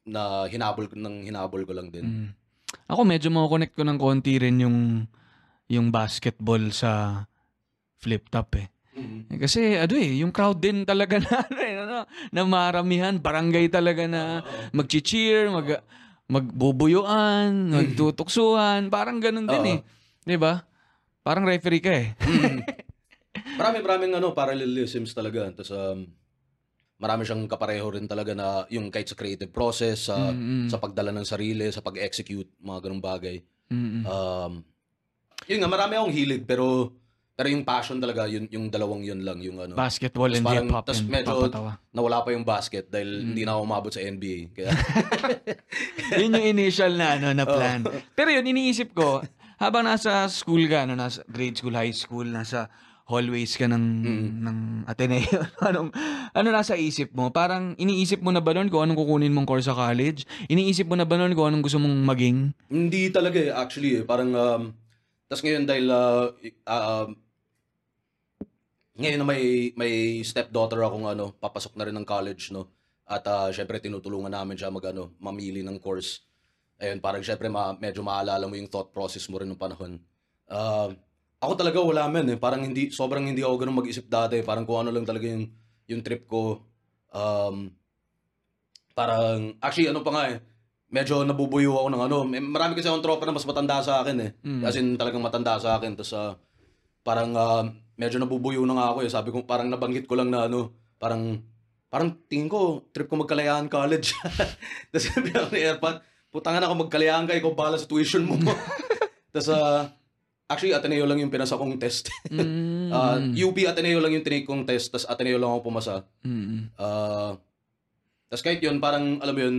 na hinabol ko, ng hinabol ko lang din. Mm. Ako medyo mako-connect ko ng konti rin yung yung basketball sa flip top eh. Mhm. Eh, Kasi ano eh, yung crowd din talaga na ano, eh, ano, na maramihan, barangay talaga na magchi-cheer, mag magbubuyuan, magtutuksuhan, parang ganun din Oo. eh. 'Di ba? Parang referee ka eh. Marami, maraming ano, parallelisms talaga. Tapos, um, marami siyang kapareho rin talaga na yung kahit sa creative process, sa, Mm-mm. sa pagdala ng sarili, sa pag-execute, mga ganung bagay. Mm-mm. Um, yun nga, marami akong hilig, pero pero yung passion talaga, yun, yung dalawang yun lang, yung ano. Basketball and parang- hip hop tas and medyo- papatawa. nawala pa yung basket dahil Mm. hindi na ako umabot sa NBA. Kaya, yun yung initial na ano na plan. Pero yun iniisip ko habang nasa school ka, no, nasa grade school, high school, nasa hallways ka ng Mm. ng Ateneo. Anong ano nasa isip mo? Parang iniisip mo na ba noon kung anong kukunin mong course sa college? Iniisip mo na ba noon kung anong gusto mong maging? hindi talaga eh, actually eh. Parang, um, tas ngayon dahil, uh, um, ngayon na may, may stepdaughter akong ano, papasok na rin ng college, no? At uh, syempre tinutulungan namin siya mag, ano, mamili ng course. Ayun, parang syempre ma, medyo maalala mo yung thought process mo rin ng panahon. Uh, ako talaga wala man eh. Parang hindi, sobrang hindi ako ganun mag-isip dati. Parang kung ano lang talaga yung, yung trip ko. Um, parang, actually ano pa nga eh, medyo nabubuyo ako ng ano. Marami kasi akong tropa na mas matanda sa akin eh. Mm. As in talagang matanda sa akin. Tapos ah, parang ah, medyo nabubuyo na nga ako eh. Sabi ko, parang nabanggit ko lang na ano, parang, parang tingin ko, trip ko magkalayaan college. Tapos sabi ako ni Airpot, putangan ako magkalayaan ka, ikaw bahala sa tuition mo. Tapos ah, actually, Ateneo lang yung pinasa kong test. Mm. Ah, UP Ateneo lang yung tinake kong test, tas Ateneo lang ako pumasa. Mm. Ah, tas kahit yun, parang, alam mo yun,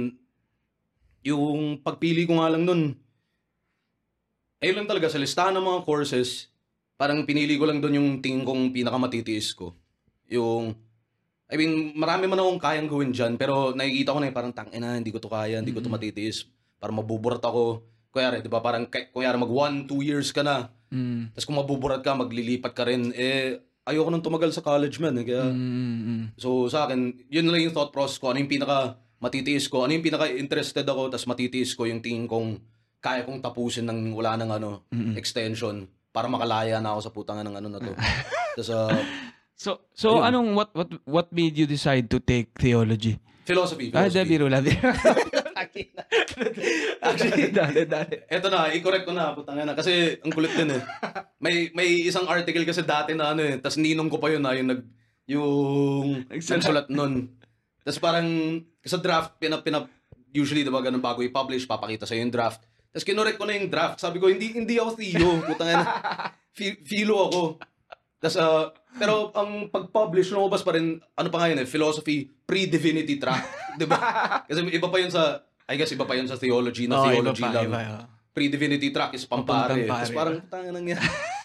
yung pagpili ko nga lang nun, ayun lang talaga, sa listahan ng mga courses, parang pinili ko lang doon yung tingin kong pinakamatitiis ko. Yung, I mean, marami man akong kayang gawin dyan, pero nakikita ko na yung parang, tangina, hindi ko to kaya, hindi ko to matitiis. Parang mabuburat ako. Kuyari, di ba, parang, kuyari mag one, two years ka na, Mm. tapos kung mabuburat ka, maglilipat ka rin, eh, ayoko nang tumagal sa college, man. Eh, kaya, Mm. So sa akin, yun lang yung thought process ko. Ano yung pinaka matitiis ko? Ano yung pinaka interested ako? Tapos matitiis ko yung tingin kong kaya kong tapusin ng wala ng ano, extension para makalaya na ako sa putangan ng ano na to. Tapos uh, So, so Ayun. anong, what, what, what made you decide to take theology? philosophy, Ah, philosophy. Debbie Rula. Actually, dali, dali. Eto na, i-correct ko na, putang na. Kasi ang kulit din eh. May may isang article kasi dati na ano eh, tas ninong ko pa yun na yung nag yung Nagsulat. nun. Tas parang sa draft pina, pina usually diba ganun bago i-publish papakita sa yung draft. Tas kinorek ko na yung draft. Sabi ko hindi hindi ako Theo, putang na. Philo ako. Tas ah, pero ang pag-publish lumabas pa rin ano pa nga yun eh, philosophy pre-divinity track, 'di ba? Kasi iba pa yun sa I guess iba pa yun sa theology na Oh, iba theology pa, lang iba, oh. pre-divinity track is pampare. Tapos parang, tanga nang yan.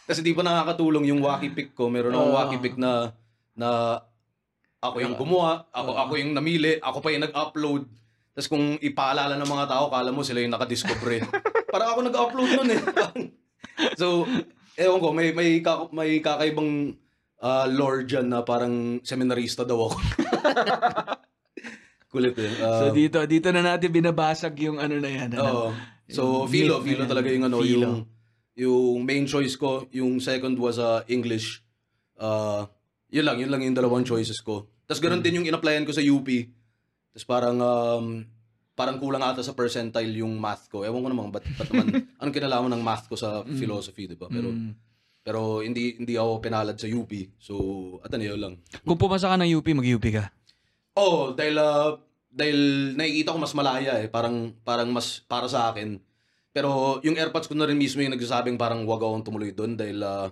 Kasi di pa nakakatulong yung wacky pick ko. Meron akong Oo. wacky pick na, na ako yung gumawa, ako, ako yung namili, ako pa yung nag-upload. Tapos kung ipaalala ng mga tao, kala mo sila yung nakadiscover. parang ako nag-upload nun eh. so, ewan ko, may, may, kaka- may kakaibang ah, lore dyan na parang seminarista daw ako. Kulit eh. Ah, So dito, dito na natin binabasag yung ano na yan. Ano? Oo. So, philo, philo talaga yung ano, Philo. yung yung main choice ko, yung second was uh, English. Uh, yun lang, yun lang yung dalawang choices ko. Tapos Hmm. ganoon din yung in-applyan ko sa UP. Tapos parang um, parang kulang ata sa percentile yung math ko. Ewan ko naman, ba't, ba't naman, anong kinalaman ng math ko sa philosophy, di ba? Pero, Mm. pero hindi hindi ako pinalad sa UP. So, Ateneo lang. Kung pumasa ka ng UP, mag-UP ka. Oo, dahil ah, dahil nakikita ko mas malaya eh, parang parang mas para sa akin. Pero yung AirPods ko na rin mismo yung nagsasabing parang wag akong tumuloy doon dahil uh,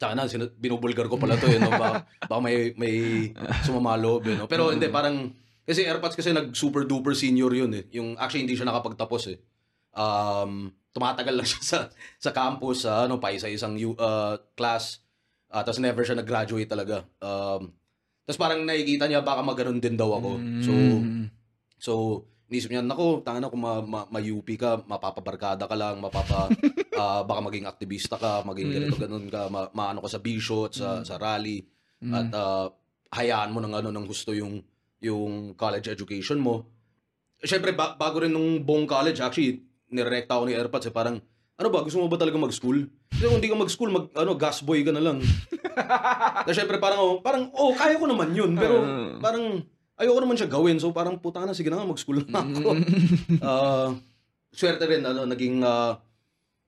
tsaka na, binubulgar ko pala to eh, no? Baka, baka may, may sumamalo, eh, no? Pero hindi, parang, kasi AirPods kasi nag super duper senior yun eh. Yung, actually, hindi siya nakapagtapos eh. Um, tumatagal lang siya sa, sa campus, sa ano, pa isa-isang u- uh, class. Uh, tapos never siya nag-graduate talaga. Um, tapos parang nakikita niya baka maganoon din daw ako. So, Mm. so inisip niya, nako, tanga na kung ma, ma, ma-UP ka, mapapabarkada ka lang, mapapa, ah, baka maging aktivista ka, maging ganito, ganun ka, ma, maano ka sa bisyo sa, sa rally, at ah, hayaan mo ng ano, ng gusto yung, yung college education mo. Siyempre, ba- bago rin nung buong college, actually, nirekta ako ni AirPods, eh, parang, ano ba, gusto mo ba talaga mag-school? Kasi kung hindi ka mag-school, mag, ano, gas boy ka na lang. Na syempre parang, oh, parang, oh, kaya ko naman yun. Pero parang, ayoko naman siya gawin. So parang, puta na, sige na nga, mag-school na ako. Ah, swerte rin, ano, naging, ah,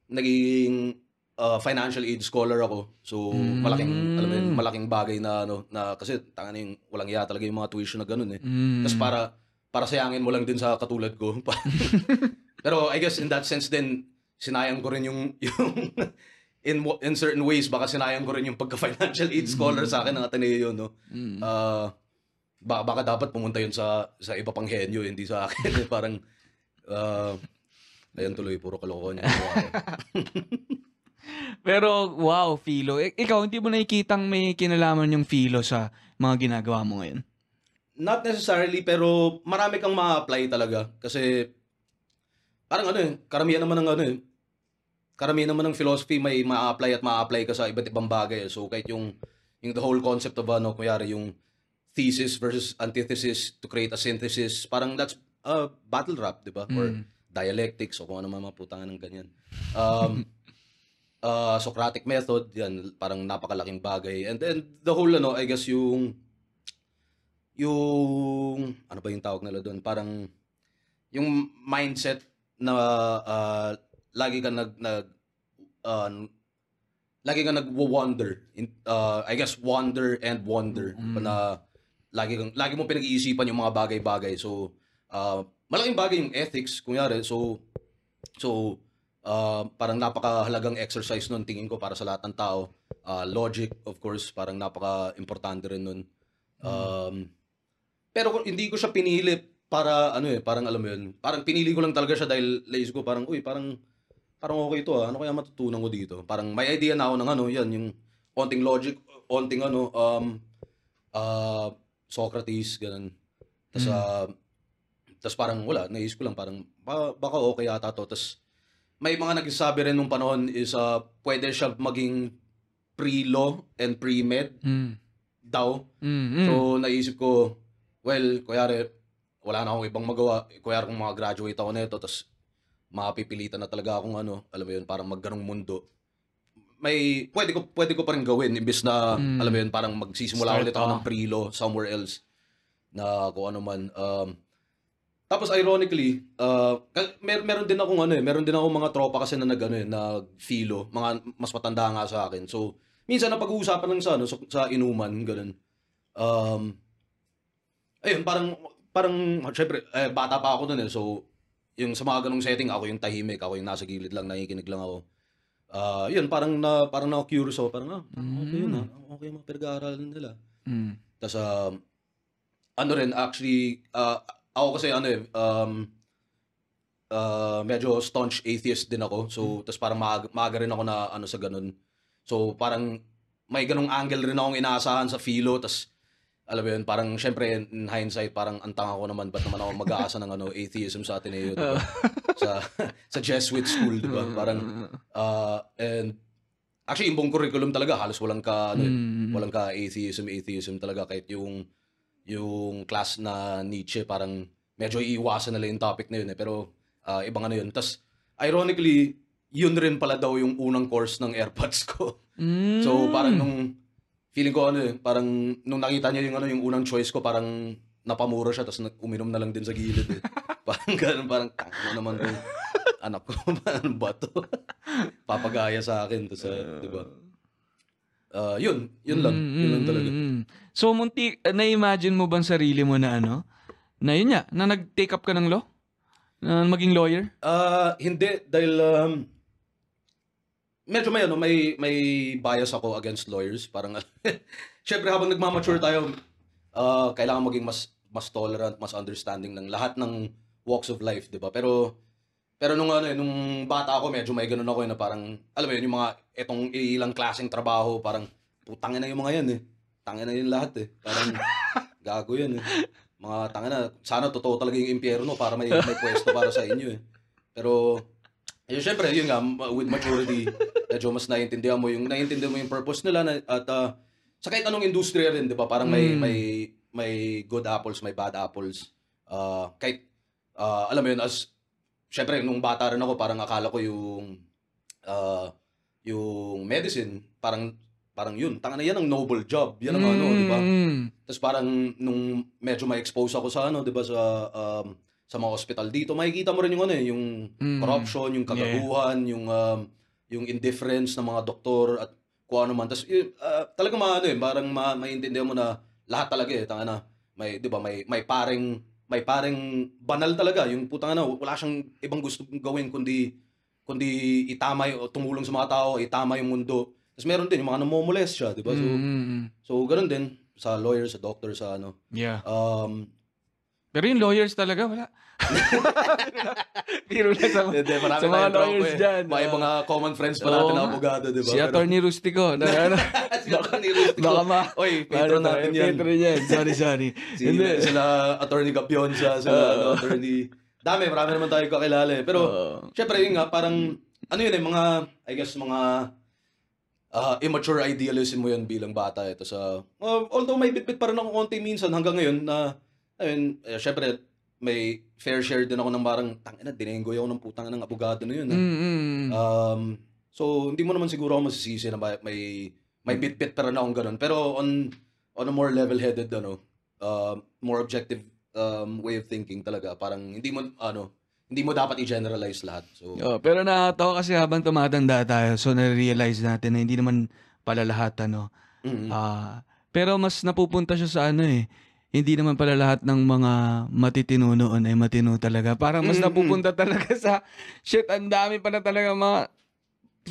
naging ah, financial aid scholar ako. So, malaking, alam mo yun, malaking bagay na, ano, na, kasi, tanga yung, walang iya talaga yung mga tuition na ganun eh. Mm. Tapos para, para sayangin mo lang din sa katulad ko. Pero I guess in that sense din, sinayang ko rin yung, yung in, in certain ways, baka sinayang ko rin yung pagka-financial aid scholar sa akin ng Ateneo, no? Mm. Ah, baka, baka dapat pumunta yun sa sa iba pang henyo, hindi sa akin. Parang, ah, ayun tuloy, puro kalokohan niya. Pero wow, Philo. Ik- ikaw, hindi mo nakikitang may kinalaman yung Philo sa mga ginagawa mo ngayon? Not necessarily, pero marami kang ma-apply talaga. Kasi, parang ano eh, karamihan naman ng ano eh, karamihan naman ng philosophy may ma-apply at ma-apply ka sa iba't ibang bagay. eh. So, kahit yung, yung the whole concept of ano, kuyari yung thesis versus antithesis to create a synthesis, parang that's uh, battle rap, di ba? Or dialectics o kung ano man mga putangan ng ganyan. Um, uh, Socratic method, yan, parang napakalaking bagay. And then, the whole, ano, I guess yung, yung, ano ba yung tawag nila doon? Parang, yung mindset na uh, lagi ka nag, nag, uh, lagi ka nag-wonder. In, uh, I guess, wonder and wonder. Na, lagi kang, lagi mo pinag-iisipan yung mga bagay-bagay. So, uh, malaking bagay yung ethics, kunyari. So, so, ah, parang napakahalagang exercise nun tingin ko para sa lahat ng tao. Ah, logic, of course, parang napaka-importante rin nun. Um, pero hindi ko siya pinili para ano eh, parang alam mo yun, parang pinili ko lang talaga siya dahil naisip ko parang, uy, parang, parang okay to ah, ano kaya matutunan ko dito? Parang may idea na ako ng ano, yan, yung onting logic, onting ano, um, ah, Socrates, ganun. Tapos, ah, tas parang wala, naisip ko lang parang ba- baka okay ata to. Tapos may mga nagsasabi rin nung panahon is uh, pwede siya maging pre-law and pre-med Mm. daw. Mm, mm. So naisip ko, well, kuyari, wala na akong ibang magawa. Kuyari kung mga-graduate ako nito, tapos mapipilitan na talaga akong ano, alam mo yun, parang magganong mundo. May, pwede ko, pwede ko pa rin gawin, imbis na, Mm. alam mo yun, parang magsisimula Start ulit ako ng pre-law somewhere else na kung ano man. Um, tapos ironically, uh, mer meron din akong ano eh, meron din akong mga tropa kasi na nag ano eh, nag-philo, mga mas matanda nga sa akin. So, minsan napag-uusapan lang sa ano, sa, sa inuman, ganun. Um, ayun, parang parang syempre eh, bata pa ako noon eh. So, yung sa mga ganung setting, ako yung tahimik, ako yung nasa gilid lang, nakikinig lang ako. Ah, yun, parang na parang na-curious ako, parang ah, okay yun ah. Okay mga pinag-aaralan nila. Mm. Tapos, um, ano rin, actually, ah, ako kasi ano eh, um, ah, medyo staunch atheist din ako. So, tapos parang maaga, maaga rin ako na ano sa ganun. So, parang may ganung angle rin akong inaasahan sa philo. Tapos, alam mo yun, parang syempre in hindsight, parang antang ako naman, ba't naman ako mag-aasa ng ano, atheism sa Ateneo, diba? sa, sa Jesuit school, diba? Parang, ah, and actually, yung buong curriculum talaga, halos walang ka, ano, Mm. walang ka atheism atheism talaga kahit yung yung class na Nietzsche parang medyo iiwasan nila yung topic na yun eh. Pero ah, ibang ano yun. Tas ironically yun rin pala daw yung unang course ng AirPods ko. Mm. so parang nung feeling ko ano eh parang nung nakita niya yung ano yung unang choice ko parang napamura siya tapos uminom na lang din sa gilid eh. parang ganun parang ano naman tong anak ko ano ba to papagaya sa akin to sa di ba Ah, yun, yun lang. Mm, yun lang mm, talaga. mm, mm. So, munti, uh, na-imagine mo bang sarili mo na ano? Na yun nga, na nag-take up ka ng law? Na maging lawyer? Ah, hindi dahil um, medyo may ano, may may bias ako against lawyers. Parang syempre habang nagmamature tayo, ah, kailangan maging mas mas tolerant, mas understanding ng lahat ng walks of life, 'di ba? Pero pero nung ano, eh, nung bata ako, medyo may ganun ako eh, na parang alam mo yun, yung mga etong ilang klaseng trabaho, parang putangin na yung mga yan eh. Tangin na yun lahat eh. Parang gago yan eh. Mga tangin na, sana totoo talaga yung impyerno para may, may pwesto para sa inyo eh. Pero, eh, syempre, yun nga, with maturity, medyo mas naiintindihan mo yung, naiintindihan mo yung purpose nila na, at ah, sa kahit anong industriya rin, di ba? Parang may, Mm. may, may good apples, may bad apples. Ah, kahit, ah, alam mo yun, as, syempre, nung bata rin ako, parang akala ko yung, ah, yung medicine, parang, parang yun, tanga na yan ang noble job. Yan ang ano, di ba? Mm. Tapos parang nung medyo ma-expose ako sa ano, 'di ba sa um, sa mga hospital dito, makikita mo rin yung ano eh, yung Mm. corruption, yung kagaguhan, yung um, yung indifference ng mga doktor at kung ano man. Tapos yun, ah, talagang ma ano eh, parang ma maintindihan mo na lahat talaga eh, tanga na. May 'di ba, may may paring may paring banal talaga yung putang ano, wala siyang ibang gusto gawin kundi kundi itama yung tumulong sa mga tao, itama yung mundo. Tapos meron din yung mga namomolest siya, 'di ba? So Mm, mm, mm. So, ganun din sa lawyer, sa doctor, sa ano. Yeah. Um, Pero yung lawyers talaga, wala. Biro na sa, hindi, marami sa mga lawyers eh. dyan. Mga ah. mga common friends pa natin na nga. abogado, di ba? si Attorney Rustico. Na, ano, si Attorney Rustico. baka ma... Oy, patron natin yan. Patron yan. Sorry, sorry. Si, Hindi. sila Attorney Gapionza, sila Oo. ano, Attorney... Dami, marami naman tayo kakilala eh. Pero, Oo. syempre yun nga, parang, ano yun eh, mga, I guess, mga ah, immature idealism mo yun bilang bata. Ito sa, uh, although may bit-bit pa rin ako konti minsan hanggang ngayon na, ayun, eh, syempre, may fair share din ako ng parang, tangina, dinenggoy ako ng putang ng abogado na yun. ah. Mm, mm. Um, so, hindi mo naman siguro ako masisisi na may, may, bit-bit pa rin akong ganun. Pero on, on a more level-headed, ano, uh, more objective um, way of thinking talaga. Parang hindi mo, ano, hindi mo dapat i-generalize lahat. So, Oh, pero nakakatawa kasi habang tumatanda tayo, so na-realize natin na hindi naman pala lahat, ano. mm, Ah, pero mas napupunta siya sa ano eh, hindi naman pala lahat ng mga matitino noon ay matino talaga. Parang mas Mm, mm. napupunta talaga sa, shit, ang dami pala talaga mga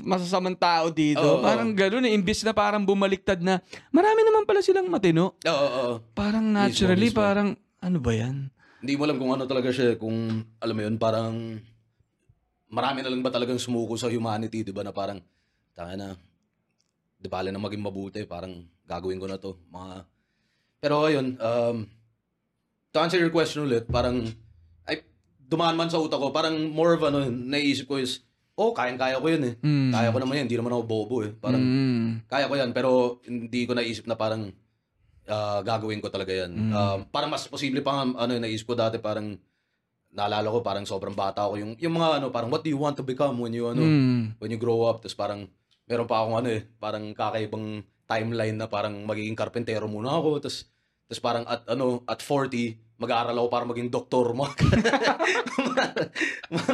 masasamang tao dito. Oo, oo. parang gano'n eh. Imbis na parang bumaliktad na, marami naman pala silang matino. Oo, oo, oo. Parang naturally, mismo. parang, ano ba yan? Hindi mo alam kung ano talaga siya, kung alam mo yun, parang marami na lang ba talagang sumuko sa humanity, di ba, na parang, tanga na, di ba, na maging mabuti, parang gagawin ko na to, mga, pero ayun, um, to answer your question ulit, parang, ay, dumaan man sa utak ko, parang more of ano, naisip ko is, oh, kayang-kaya ko yun eh. Mm. Kaya ko naman yan, hindi naman ako bobo eh. Parang, Mm. kaya ko yan, pero hindi ko naisip na parang ah, gagawin ko talaga yan. Mm. Um, parang mas posible pa nga, ano, naisip ko dati parang naalala ko parang sobrang bata ako yung yung mga ano parang what do you want to become when you ano Mm. when you grow up tapos parang meron pa akong ano eh parang kakaibang timeline na parang magiging karpentero muna ako tapos tapos parang at ano at 40 mag-aaral ako para maging doktor mga mga,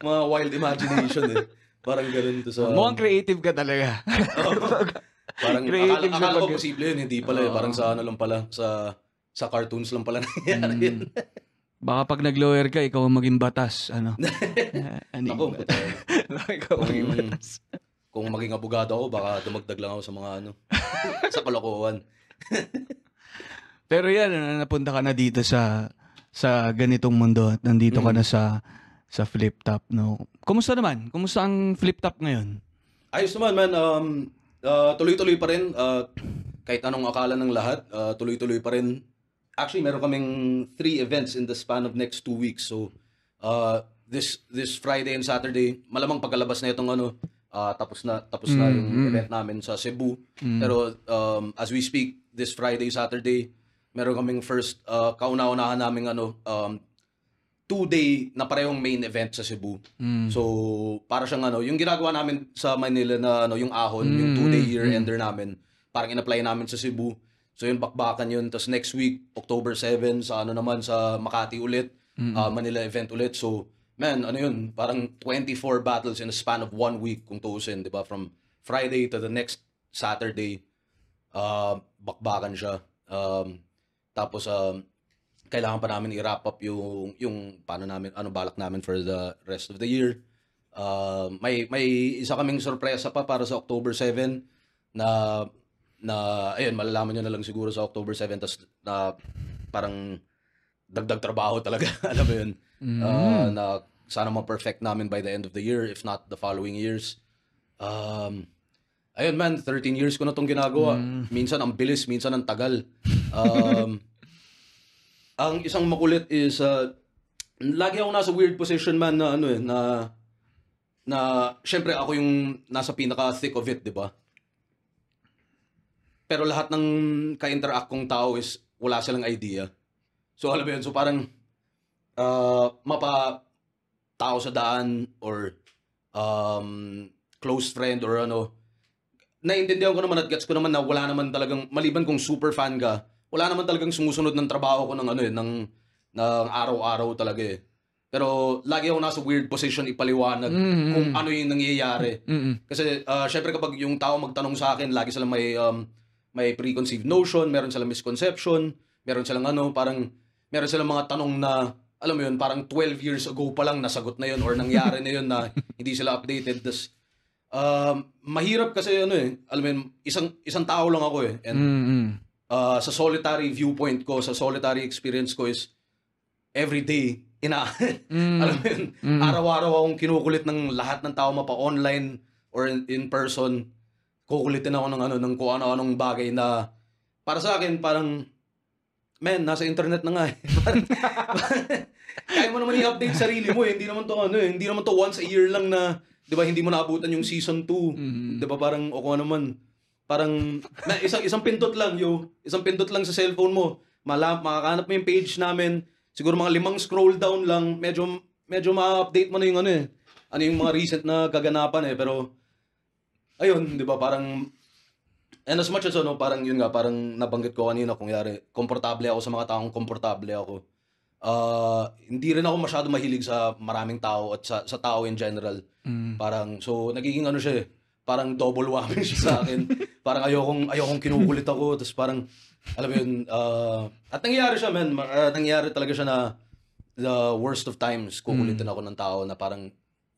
mga wild imagination eh parang ganun to sa Mukhang creative ka talaga. Parang Creative akala, akala ko pag- posible yun, hindi pala eh. Parang sa ano lang pala, sa sa cartoons lang pala nangyayari yun. Mm. Baka pag nag-lawyer ka, ikaw ang maging batas. Ano? ano Ako, batas? ikaw ang maging Kung- batas. kung maging abogado ako, baka dumagdag lang ako sa mga ano, sa kalokohan. Pero yan, napunta ka na dito sa sa ganitong mundo at nandito ka Mm. na sa sa flip top, no? Kumusta naman? Kumusta ang flip top ngayon? Ayos naman, man. Um, uh, tuloy-tuloy pa rin. Uh, kahit anong akala ng lahat, uh, tuloy-tuloy pa rin. Actually, meron kaming three events in the span of next two weeks. So, uh, this this Friday and Saturday, malamang pagkalabas na itong ano, uh, tapos na tapos na Mm, yung mm. event namin sa Cebu. Mm. Pero um, as we speak, this Friday, Saturday, meron kaming first, uh, kauna-unahan naming ano, um, two-day na parehong main event sa Cebu. Mm. So, para siyang ano, yung ginagawa namin sa Manila na ano, yung ahon, Mm, yung two-day mm, year-ender namin, parang in-apply namin sa Cebu. So, yun, bakbakan yun. Tapos next week, October 7, sa ano naman, sa Makati ulit, Mm. uh, Manila event ulit. So, man, ano yun, parang 24 battles in a span of one week, kung tuusin, di ba? From Friday to the next Saturday, uh, bakbakan siya. Um, tapos, um, kailangan pa namin i-wrap up yung yung paano namin ano balak namin for the rest of the year. Uh, may may isa kaming sorpresa pa para sa October 7 na na ayun malalaman niyo na lang siguro sa October 7 tas na parang dagdag trabaho talaga alam mo yun Mm. Uh, na sana ma-perfect namin by the end of the year if not the following years um ayun man 13 years ko na tong ginagawa Mm. minsan ang bilis minsan ang tagal um ang isang makulit is uh, lagi ako nasa weird position man na ano eh na na syempre ako yung nasa pinaka thick of it, 'di ba? Pero lahat ng ka-interact kong tao is wala silang idea. So alam mo yun, so parang uh, mapa tao sa daan or um, close friend or ano, naiintindihan ko naman at gets ko naman na wala naman talagang, maliban kung super fan ka, wala naman talagang sumusunod ng trabaho ko ng ano eh, ng, ng araw-araw talaga eh. Pero lagi ako nasa weird position ipaliwanag Mm, kung ano yung nangyayari. Mm-mm. Kasi uh, syempre kapag yung tao magtanong sa akin, lagi silang may um, may preconceived notion, meron silang misconception, meron silang ano, parang meron silang mga tanong na alam mo yun, parang 12 years ago pa lang nasagot na yun or nangyari na yun na hindi sila updated. Tas, um, mahirap kasi ano eh, alam mo yun, isang, isang tao lang ako eh. And Mm-mm. Uh, sa solitary viewpoint ko, sa solitary experience ko is every day, ina, Mm. alam mo yun, Mm. araw-araw akong kinukulit ng lahat ng tao mapa-online or in, in person. Kukulitin ako ng ano, ng kung ano-anong bagay na para sa akin parang men, nasa internet na nga eh. Parang- Kaya mo naman i-update sarili mo eh. Hindi naman to ano eh. Hindi naman to once a year lang na, di ba, hindi mo naabutan yung season 2. Mm. Di ba, parang, o kung ano man. Parang, na, isang, isang pindot lang, yo. Isang pindot lang sa cellphone mo. Mala, makakanap mo yung page namin. Siguro mga limang scroll down lang. Medyo, medyo ma-update mo na yung ano eh. Ano yung mga recent na kaganapan eh. Pero, ayun, di ba, parang, and as much as ano, parang yun nga, parang nabanggit ko kanina, kung yari, komportable ako sa mga taong komportable ako. Ah, hindi rin ako masyado mahilig sa maraming tao at sa, sa tao in general. Mm. Parang, so, nagiging ano siya eh, parang double whammy siya sa akin. parang ayokong, ayokong kinukulit ako. Tapos parang, alam mo yun, ah, at nangyayari siya, man. Ma- ah, nangyayari talaga siya na the worst of times, kukulitin ako ng tao na parang,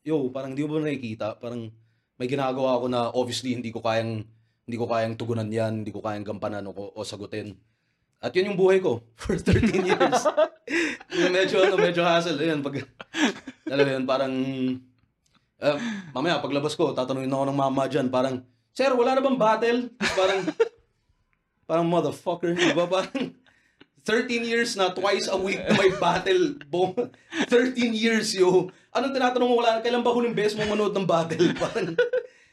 yo, parang di mo ba nakikita? Parang may ginagawa ako na obviously hindi ko kayang, hindi ko kayang tugunan yan, hindi ko kayang gampanan o, o sagutin. At yun yung buhay ko for 13 years. Medyo, ano, medyo hassle. Ayan, pag, alam mo yun, parang, eh, mamaya, paglabas ko, tatanungin ako ng mama dyan, parang, Sir, wala na bang battle? Parang, parang motherfucker, di ba? Parang, 13 years na twice a week na may battle. Bo 13 years, yo. Anong tinatanong mo? Wala, kailan ba huling beses mo manood ng battle? Parang,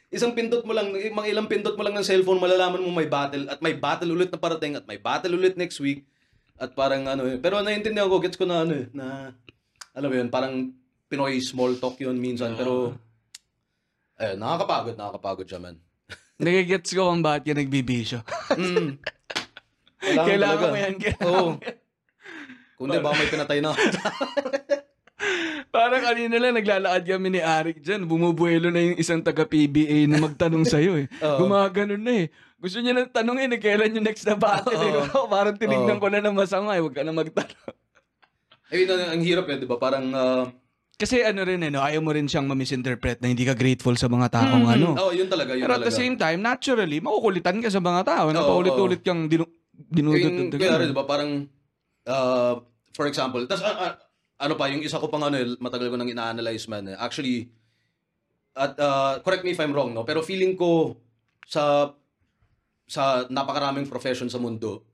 isang pindot mo lang, mga ilang pindot mo lang ng cellphone, malalaman mo may battle. At may battle ulit na parating. At may battle ulit next week. At parang ano eh. Pero naiintindihan ko, gets ko na ano eh, na, alam mo yun, parang Pinoy small talk yun minsan. Pero, eh, nakakapagod, nakakapagod siya, man. Nagigets ko kung bakit ka nagbibisyo. Mm. Kailangan mo yan, kailangan Oo. yan. Kundi baka may pinatay na. Parang kanina lang naglalakad kami ni Arik dyan. Bumubuelo na yung isang taga-PBA na magtanong sa'yo eh. Oo. Gumaganon na eh. Gusto niya nang tanongin eh, kailan yung next na battle eh. Parang tinignan Oo. ko na ng masama eh, huwag ka na magtanong. I mean, ang, ang hirap eh, di ba? Parang, ah, Kasi ano rin eh, no? ayaw mo rin siyang ma-misinterpret na hindi ka grateful sa mga taong ano. oh, yun talaga, yun Pero at talaga. the same time, naturally, makukulitan ka sa mga tao na Oo, paulit-ulit kang dinu- yung, dinudot. kaya rin, di ba? Parang, ah, for example, tas, ah, ah, ano pa, yung isa ko pang ano, eh, matagal ko nang ina-analyze man. Eh. Actually, at ah, correct me if I'm wrong, no? Pero feeling ko sa sa napakaraming profession sa mundo,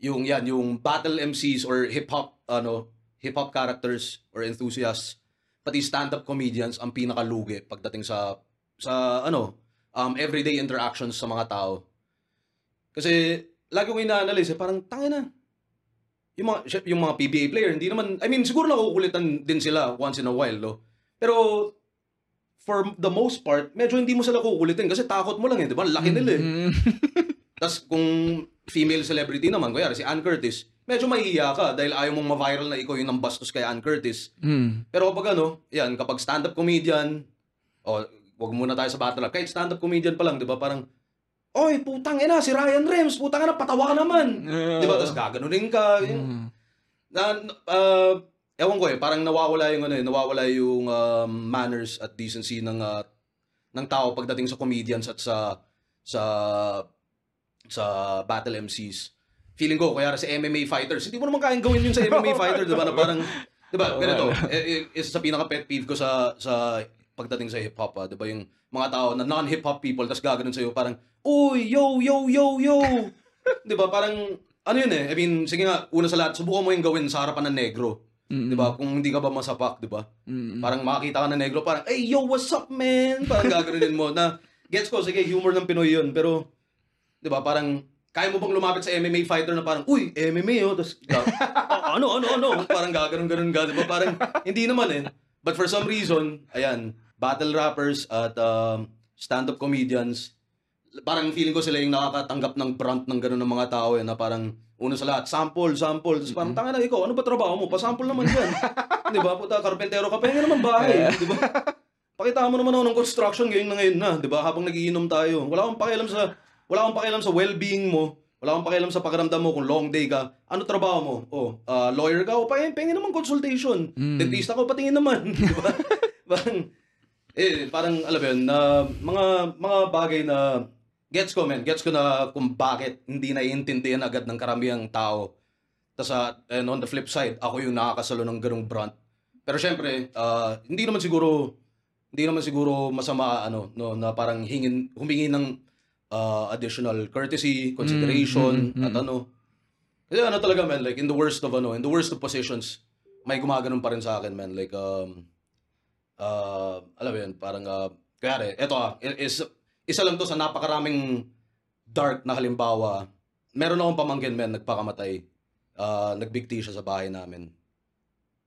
yung yan, yung battle MCs or hip-hop, ano, hip-hop characters or enthusiasts, pati stand-up comedians ang pinakalugi pagdating sa sa ano, um, everyday interactions sa mga tao. Kasi lagi kong ina-analyze, eh, parang tangin na. Yung mga, yung mga PBA player, hindi naman, I mean, siguro nakukulitan din sila once in a while, no? Pero, for the most part, medyo hindi mo sila kukulitin kasi takot mo lang eh, di ba? Laki nila eh. Mm. Tapos kung female celebrity naman, kuya, si Ann Curtis, medyo mahihiya ka dahil ayaw mong ma-viral na ikaw yung nang bastos kay Ann Curtis. Mm. Pero kapag ano, yan, kapag stand-up comedian, o wag muna tayo sa battle, kahit stand-up comedian pa lang, di ba, parang, Oy, putang ina, si Ryan Rems, putang ina, patawa ka naman. Di ba? Tapos gaganunin ka. Mm. na, uh, ewan ko eh, parang nawawala yung ano eh, nawawala yung um, manners at decency ng uh, ng tao pagdating sa comedians at sa sa sa battle MCs. Feeling ko, kaya sa MMA fighters, hindi mo naman kayang gawin yun sa MMA fighter, di ba? Na parang, di ba, ganito, eh, eh, isa sa pinaka pet peeve ko sa sa pagdating sa hip hop, ah, di ba, yung mga tao na non-hip hop people, tas gaganon sa'yo, parang, uy, yo, yo, yo, yo. di ba, parang, ano yun eh, I mean, sige nga, una sa lahat, subukan mo yung gawin sa harapan ng negro. Di ba? Kung hindi ka ba masapak, di ba? Mm. Parang makakita ka ng negro, parang, hey, yo, what's up, man? Parang gaganunin mo na, gets ko, sige, humor ng Pinoy yun, pero, di ba, parang, kaya mo bang lumapit sa MMA fighter na parang, uy, MMA, oh, tapos, "Ah, ano, ano, ano, parang gaganon-ganon ka, di ba? Parang, hindi naman eh. But for some reason, ayan, battle rappers at um, stand-up comedians, parang feeling ko sila yung nakakatanggap ng brunt ng gano'n ng mga tao eh, na parang, una sa lahat, sample, sample, tapos parang, tanga na ikaw, ano ba trabaho mo? Pasample naman yan. di ba? Puta, karpentero ka, pahinga naman bahay. di ba? Pakita mo naman ako ng construction ngayon na ngayon na, di ba? Habang nagiinom tayo. Wala akong pakialam sa, wala akong pakialam sa well-being mo. Wala akong pakialam sa pakiramdam mo kung long day ka. Ano trabaho mo? Oh, ah, lawyer ka? O, pahingin, pahingin naman consultation. Mm. Dentista ko, patingin naman. di ba? parang, eh, parang, alam mo yun, na mga, mga bagay na, gets ko, man. Gets ko na kung bakit hindi naiintindihan agad ng karamihang tao. Tapos, ah, and on the flip side, ako yung nakakasalo ng ganong brunt. Pero syempre, ah, hindi naman siguro, hindi naman siguro masama, ano, no, na parang hingin, humingi ng ah, additional courtesy, consideration, Mm, mm, mm, at ano. Kasi ano talaga, man, like, in the worst of, ano, in the worst of positions, may gumaganon pa rin sa akin, man. Like, um, uh, alam mo yun, parang, uh, kaya eto ah, is, isa lang to sa napakaraming dark na halimbawa. Meron akong pamangkin, man, nagpakamatay. Uh, nagbigti siya sa bahay namin.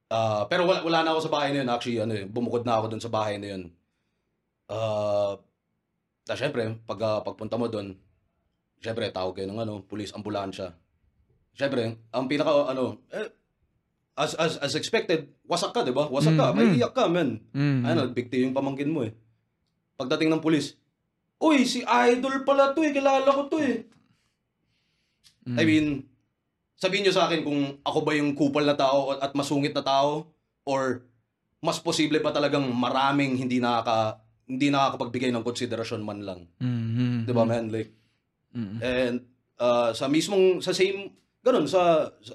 Uh, pero wala, wala na ako sa bahay na yun. Actually, ano, eh, bumukod na ako dun sa bahay na yun. Uh, na syempre, pag, ah, pagpunta mo dun, syempre, tawag kayo ng ano, police, ambulansya. Syempre, ang pinaka, ano, eh, as, as, as expected, wasak ka, di ba? Wasak ka, Mm, may mm. iyak ka, man. Mm. Ano, bigti yung pamangkin mo eh. Pagdating ng pulis, Uy, si Idol pala to eh, kilala ko to eh. Mm. I mean, sabihin nyo sa akin kung ako ba yung kupal na tao at masungit na tao or mas posible ba talagang maraming hindi nakaka hindi nakakapagbigay ng konsiderasyon man lang. Mhm. 'Di ba, man? Like Mm. and uh, sa mismong sa same ganun sa, sa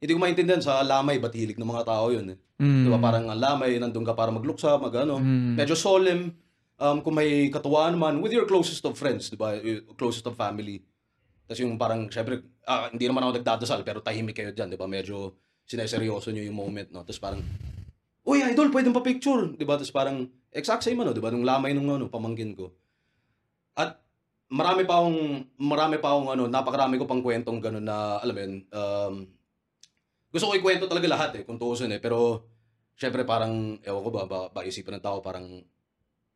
hindi ko maintindihan sa lamay ba't hilig ng mga tao 'yun eh. Mm. 'Di ba? Parang ang lamay nandun ka para magluksa, magano. Mm. Medyo solemn um kung may katuwaan man with your closest of friends, 'di ba? Closest of family. Tapos yung parang, syempre, ah, hindi naman ako nagdadasal, pero tahimik kayo dyan, di ba? Medyo sineseryoso nyo yung moment, no? Tapos parang, Uy, idol, pwedeng pa picture, di ba? Tapos parang, exact same ano, di ba? Nung lamay nung ano, pamangkin ko. At marami pa akong, marami pa akong ano, napakarami ko pang kwentong gano'n na, alam mo yun, um, gusto ko ikwento talaga lahat eh, kung tuusin eh. Pero, syempre parang, ewan ko ba, ba, ba isipin ng tao, parang,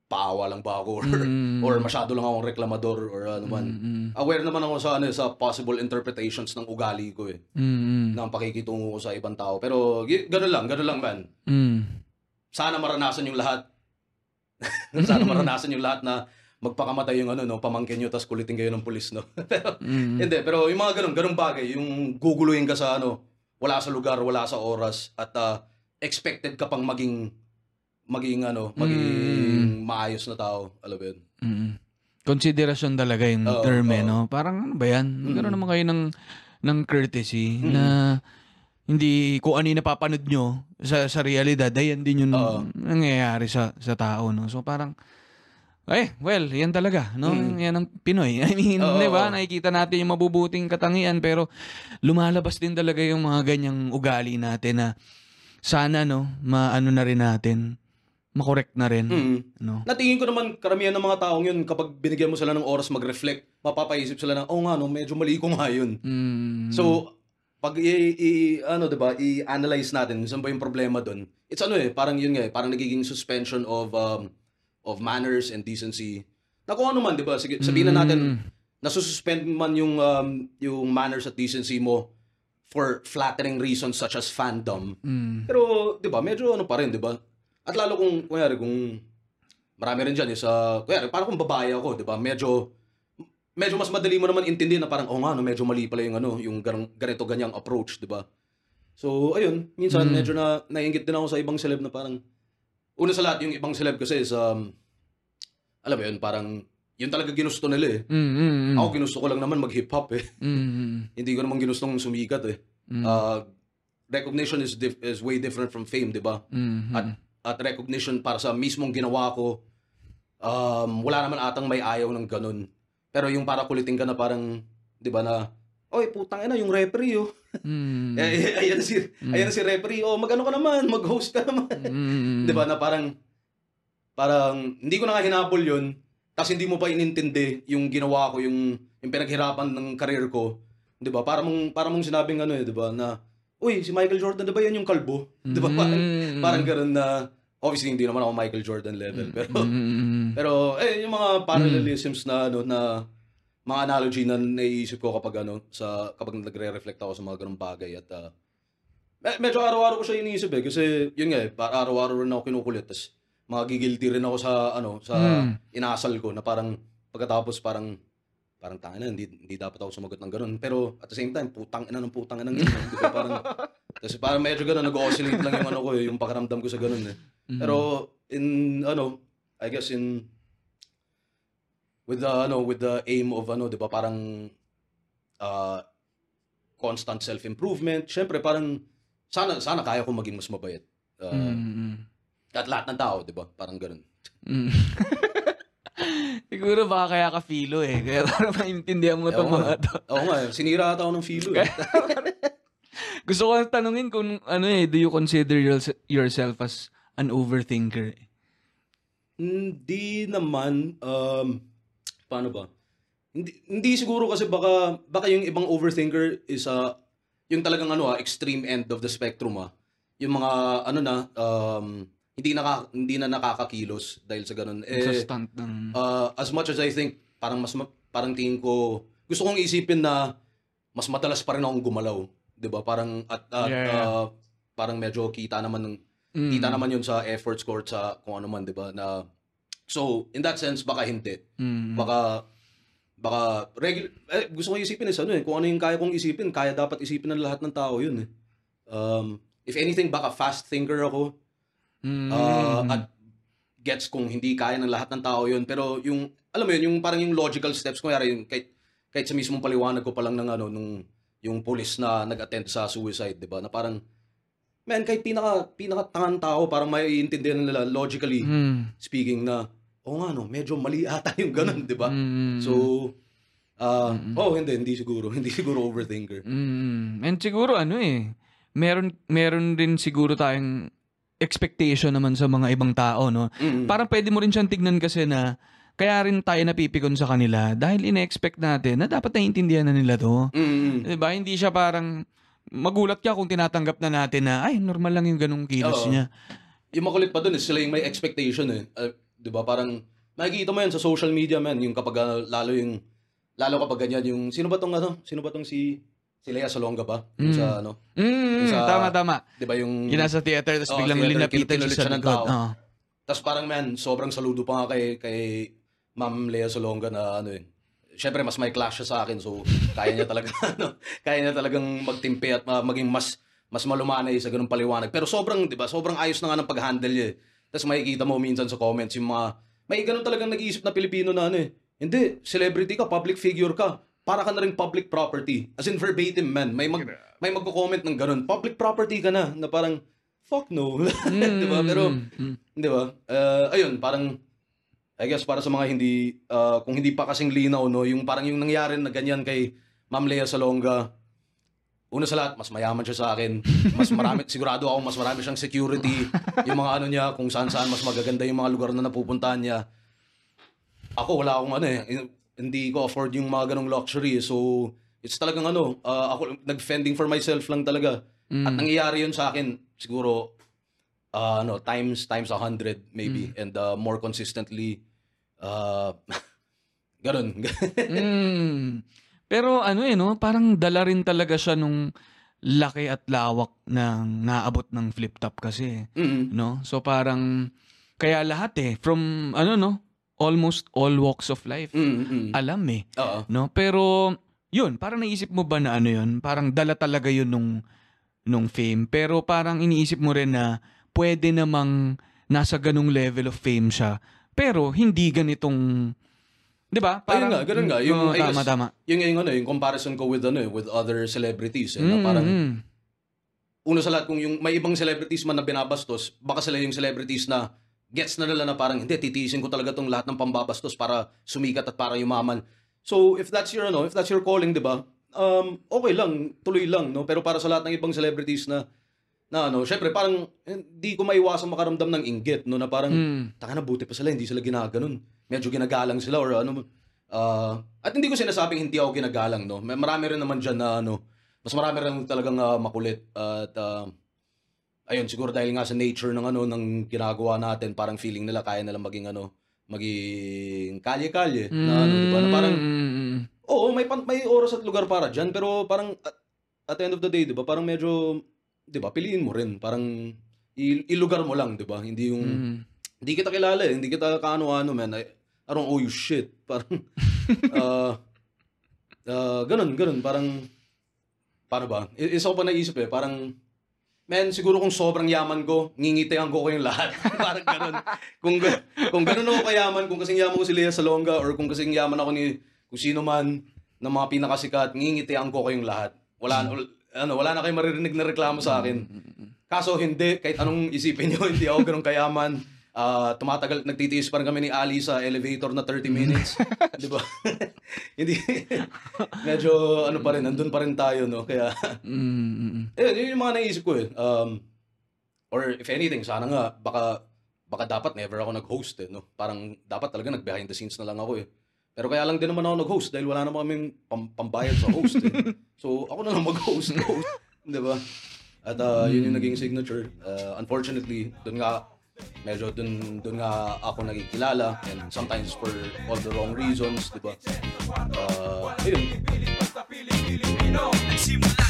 paawa lang ba ako or, Mm. or masyado lang akong reklamador or ano man. Mm. Aware naman ako sa ano sa possible interpretations ng ugali ko eh, Mm. ng pakikitungo ko sa ibang tao. Pero gano'n lang, gano'n lang man. Mm. Sana maranasan yung lahat. Sana maranasan yung lahat na magpakamatay yung ano no, pamangkin nyo tapos kulitin kayo ng pulis no. pero Mm. hindi, pero yung mga ganun, ganung bagay, yung guguluhin ka sa ano, wala sa lugar, wala sa oras at ah, expected ka pang maging maging ano, maging maayos na tao, alam mo yun. Mm. Konsiderasyon talaga yung Oo, term eh, oo. no? Parang ano ba yan? Magkaroon naman kayo ng, ng courtesy na hindi kung ano yung napapanood nyo sa, sa realidad, ayan din yung Oo. nangyayari sa, sa tao, no? So parang, eh, well, yan talaga, no? Mm. Yan ang Pinoy. I mean, Oo, di ba? oo. Nakikita natin yung mabubuting katangian, pero lumalabas din talaga yung mga ganyang ugali natin na sana, no, maano na rin natin, makorek na rin, Mm. no? Natingin ko naman karamihan ng mga taong yun kapag binigyan mo sila ng oras mag-reflect, mapapaisip sila ng, oh nga no, medyo mali ko nga yun. Mm. So, pag i, i- ano 'di ba, i-analyze natin saan ba yung problema doon. It's ano eh, parang yun nga eh, parang nagiging suspension of um, of manners and decency. Na kung ano man 'di ba, sige, sabihin na natin Mm. nasususpend man yung um, yung manners at decency mo for flattering reasons such as fandom. Mm. Pero 'di ba, medyo ano pa rin 'di ba? At lalo kung kunyari kung marami rin diyan sa kunyari parang kung babae ako, 'di ba? Medyo medyo mas madali mo naman intindihin na parang oh nga no, medyo mali pala yung ano, yung gan- ganito ganyang approach, 'di ba? So, ayun, minsan Mm. medyo na naiinggit din ako sa ibang celeb na parang una sa lahat yung ibang celeb kasi is um, alam mo yun, parang yun talaga ginusto nila eh. Mm, mm, mm. Ako ginusto ko lang naman mag-hip hop eh. Mm, mm, Hindi ko naman ginustong sumikat eh. mm, Uh, recognition is dif- is way different from fame, 'di ba? mm, at at recognition para sa mismong ginawa ko, um, wala naman atang may ayaw ng ganun. Pero yung para kulitin ka na parang, di ba na, oy, putang ina, yung referee, oh. mm, Eh, eh, ayan si, ayan si referee, oh, magano ka naman, mag-host ka naman. mm, di ba na parang, parang, hindi ko na nga hinabol yun, tapos hindi mo pa inintindi yung ginawa ko, yung, yung pinaghirapan ng career ko. Di ba? Para mong, para mong sinabing ano eh, di ba, na, uy, si Michael Jordan, di ba yan yung kalbo? Di ba? Parang, Mm, parang ganun na obviously hindi naman ako Michael Jordan level pero mm, pero eh yung mga parallelisms na ano na mga analogy na naiisip ko kapag ano sa kapag nagre-reflect ako sa mga ganung bagay at me- medyo araw-araw ko siya iniisip eh kasi yun nga eh pa- araw-araw rin ako kinukulit tas mga gigilty rin ako sa ano sa Mm. inasal ko na parang pagkatapos parang parang tanga na, hindi, hindi dapat ako sumagot ng ganun. Pero at the same time, putang ina ng putang ina ng yun. eh. Di ba? Parang, kasi parang medyo ganun, nag-oscillate lang yung ano ko, eh, yung pakiramdam ko sa ganun eh. mm. Pero in ano, I guess in with the ano with the aim of ano, 'di ba, parang uh, constant self-improvement. Syempre parang sana sana kaya ko maging mas mabait. Uh, Mm, mm, At lahat ng tao, 'di ba? Parang ganun. mm. Siguro baka kaya ka filo eh. Kaya para maintindihan mo itong mga to. Oo nga, sinira ata ako ng filo. Eh. Gusto ko tanungin kung ano eh, do you consider yourse- yourself as an overthinker? Hindi naman um paano ba? Hindi hindi siguro kasi baka baka yung ibang overthinker is uh, yung talagang ano ah, extreme end of the spectrum ah. Yung mga ano na um hindi naka, hindi na nakakakilos dahil sa ganun. sa Eh stunt ng... uh, as much as I think parang mas ma- parang tingin ko gusto kong isipin na mas madalas pa rin akong gumalaw, 'di ba? Parang at, at Yeah, yeah. uh, parang medyo kita naman ng Mm. kita naman yun sa efforts ko sa kung ano man, 'di ba? Na So, in that sense, baka hindi. Mm. Baka, baka, regular, eh, gusto ko isipin is ano eh, kung ano yung kaya kong isipin, kaya dapat isipin ng lahat ng tao yun eh. Um, if anything, baka fast thinker ako, Mm. uh, at gets kung hindi kaya ng lahat ng tao yun. Pero yung, alam mo yun, yung parang yung logical steps, kung yung kahit, kahit sa mismong paliwanag ko pa lang ng ano, nung, yung police na nag-attend sa suicide, di ba? Na parang, man, kahit pinaka, pinaka tangan tao, parang may iintindihan nila logically Mm. speaking na, oo nga no, medyo mali ata yung ganun, di ba? Mm. So, ah, oh, hindi, hindi siguro. Hindi siguro overthinker. Mm. And siguro ano eh, meron meron din siguro tayong expectation naman sa mga ibang tao, no? Mm. Parang pwede mo rin siyang tignan kasi na kaya rin tayo napipikon sa kanila dahil ine-expect natin na dapat naiintindihan na nila to. Mm. 'Di ba? Hindi siya parang magulat ka kung tinatanggap na natin na ay normal lang yung ganung kilos Oo. niya. Yung makulit pa dun is sila yung may expectation eh. Ah, 'Di ba? Parang makikita mo yan sa social media man, yung kapag ah, lalo yung lalo kapag ganyan yung sino ba tong ano? Sino ba tong si si Lea Salonga ba? Mm. sa ano? Mm, Sa- tama tama. 'Di ba yung Yung nasa theater tapos Oo, biglang theater, linapitan siya sa siya ng tao. Oo. Tapos parang man, sobrang saludo pa nga kay kay Ma'am Lea Salonga na ano eh. Siyempre mas may clash siya sa akin so kaya niya talaga ano, kaya niya talagang magtimpi at ma- maging mas mas malumanay sa ganung paliwanag. Pero sobrang, 'di ba? Sobrang ayos na nga ng pag-handle niya. eh. Tapos makikita mo minsan sa comments yung mga may ganun talagang nag-iisip na Pilipino na ano eh. Hindi, celebrity ka, public figure ka. Para ka na rin public property. As in verbatim, man. May mag may magko-comment ng ganun. Public property ka na na parang fuck no. 'Di ba? Pero Mm. Di ba? Uh, ayun, parang, I guess para sa mga hindi, uh, kung hindi pa kasing linaw, no, yung parang yung nangyari na ganyan kay Ma'am Lea Salonga, una sa lahat, mas mayaman siya sa akin. Mas marami, sigurado ako, mas marami siyang security. Yung mga ano niya, kung saan saan, mas magaganda yung mga lugar na napupuntahan niya. Ako, wala akong ano eh, hindi ko afford yung mga ganong luxury. So, it's talagang ano, uh, ako, nag-fending for myself lang talaga. At nangyayari yun sa akin, siguro, uh, ano, times times 100 maybe and uh, more consistently uh ganun. Mm. Pero ano eh, no? Parang dala rin talaga siya nung laki at lawak ng naabot ng flip top kasi. mm No? So parang, kaya lahat eh, from ano no, almost all walks of life, mm alam eh. Oo. No? Pero, yun, parang naisip mo ba na ano yun? Parang dala talaga yun nung, nung fame. Pero parang iniisip mo rin na pwede namang nasa ganung level of fame siya. Pero hindi ganitong, di ba? Ayun nga, ganun nga. Yung, Oo, I tama, guess, tama. Yung, yung, ano, yung comparison ko with, ano, eh, with other celebrities. Eh, na Mm, parang, mm. una sa lahat, kung yung may ibang celebrities man na binabastos, baka sila yung celebrities na gets na nila na parang, hindi, titiisin ko talaga tong lahat ng pambabastos para sumikat at para yumaman. So, if that's your, ano, if that's your calling, di ba? Um, okay lang, tuloy lang, no? Pero para sa lahat ng ibang celebrities na, na ano, syempre parang hindi ko maiwasan makaramdam ng inggit, no? Na parang, Mm. taka na buti pa sila, hindi sila ginaganon. Medyo ginagalang sila or ano. ah, at hindi ko sinasabing hindi ako ginagalang, no? May marami rin naman dyan na ano, mas marami rin talagang ah, makulit. At ah, ayun, siguro dahil nga sa nature ng ano, ng ginagawa natin, parang feeling nila kaya nila maging ano, maging kalye-kalye. Na ano, di ba? Na parang, Mm, mm, oo, may, pan- may oras at lugar para dyan, pero parang at, at the end of the day, di ba? Parang medyo, di ba, piliin mo rin. Parang, i- ilugar mo lang, di ba? Hindi yung, mm. hindi kita kilala eh. Hindi kita kaano-ano, man. I, I don't owe you shit. Parang, uh, uh, ganun, ganun. Parang, paano ba? Isa ko pa naisip eh. Parang, man, siguro kung sobrang yaman ko, ngingitian ko ko yung lahat. Parang ganun. Kung, kung ganun ako kayaman, kung kasing yaman ko si Lea Salonga, or kung kasing yaman ako ni kung sino man ng mga pinakasikat, ngingitian ko kayong lahat. Wala, wal- ano, wala na kayong maririnig na reklamo sa akin. Kaso hindi, kahit anong isipin nyo, hindi ako ganun kayaman. Ah, tumatagal, nagtitiis pa rin kami ni Ali sa elevator na 30 minutes. Di ba? hindi, medyo ano pa rin, nandun pa rin tayo, no? Kaya, Mm, mm, mm. eh, yun yung mga naisip ko eh. Um, or if anything, sana nga, baka, baka dapat never ako nag-host eh, no? Parang dapat talaga nag-behind the scenes na lang ako eh. Pero kaya lang din naman ako nag-host dahil wala naman kaming pam- pambayad sa host eh. So, ako na lang mag-host. host. Di ba? At uh, yun yung naging signature. Uh, unfortunately, dun nga, medyo dun, dun nga ako nagkikilala and sometimes for all the wrong reasons, di ba? Uh, ayun. Nagsimula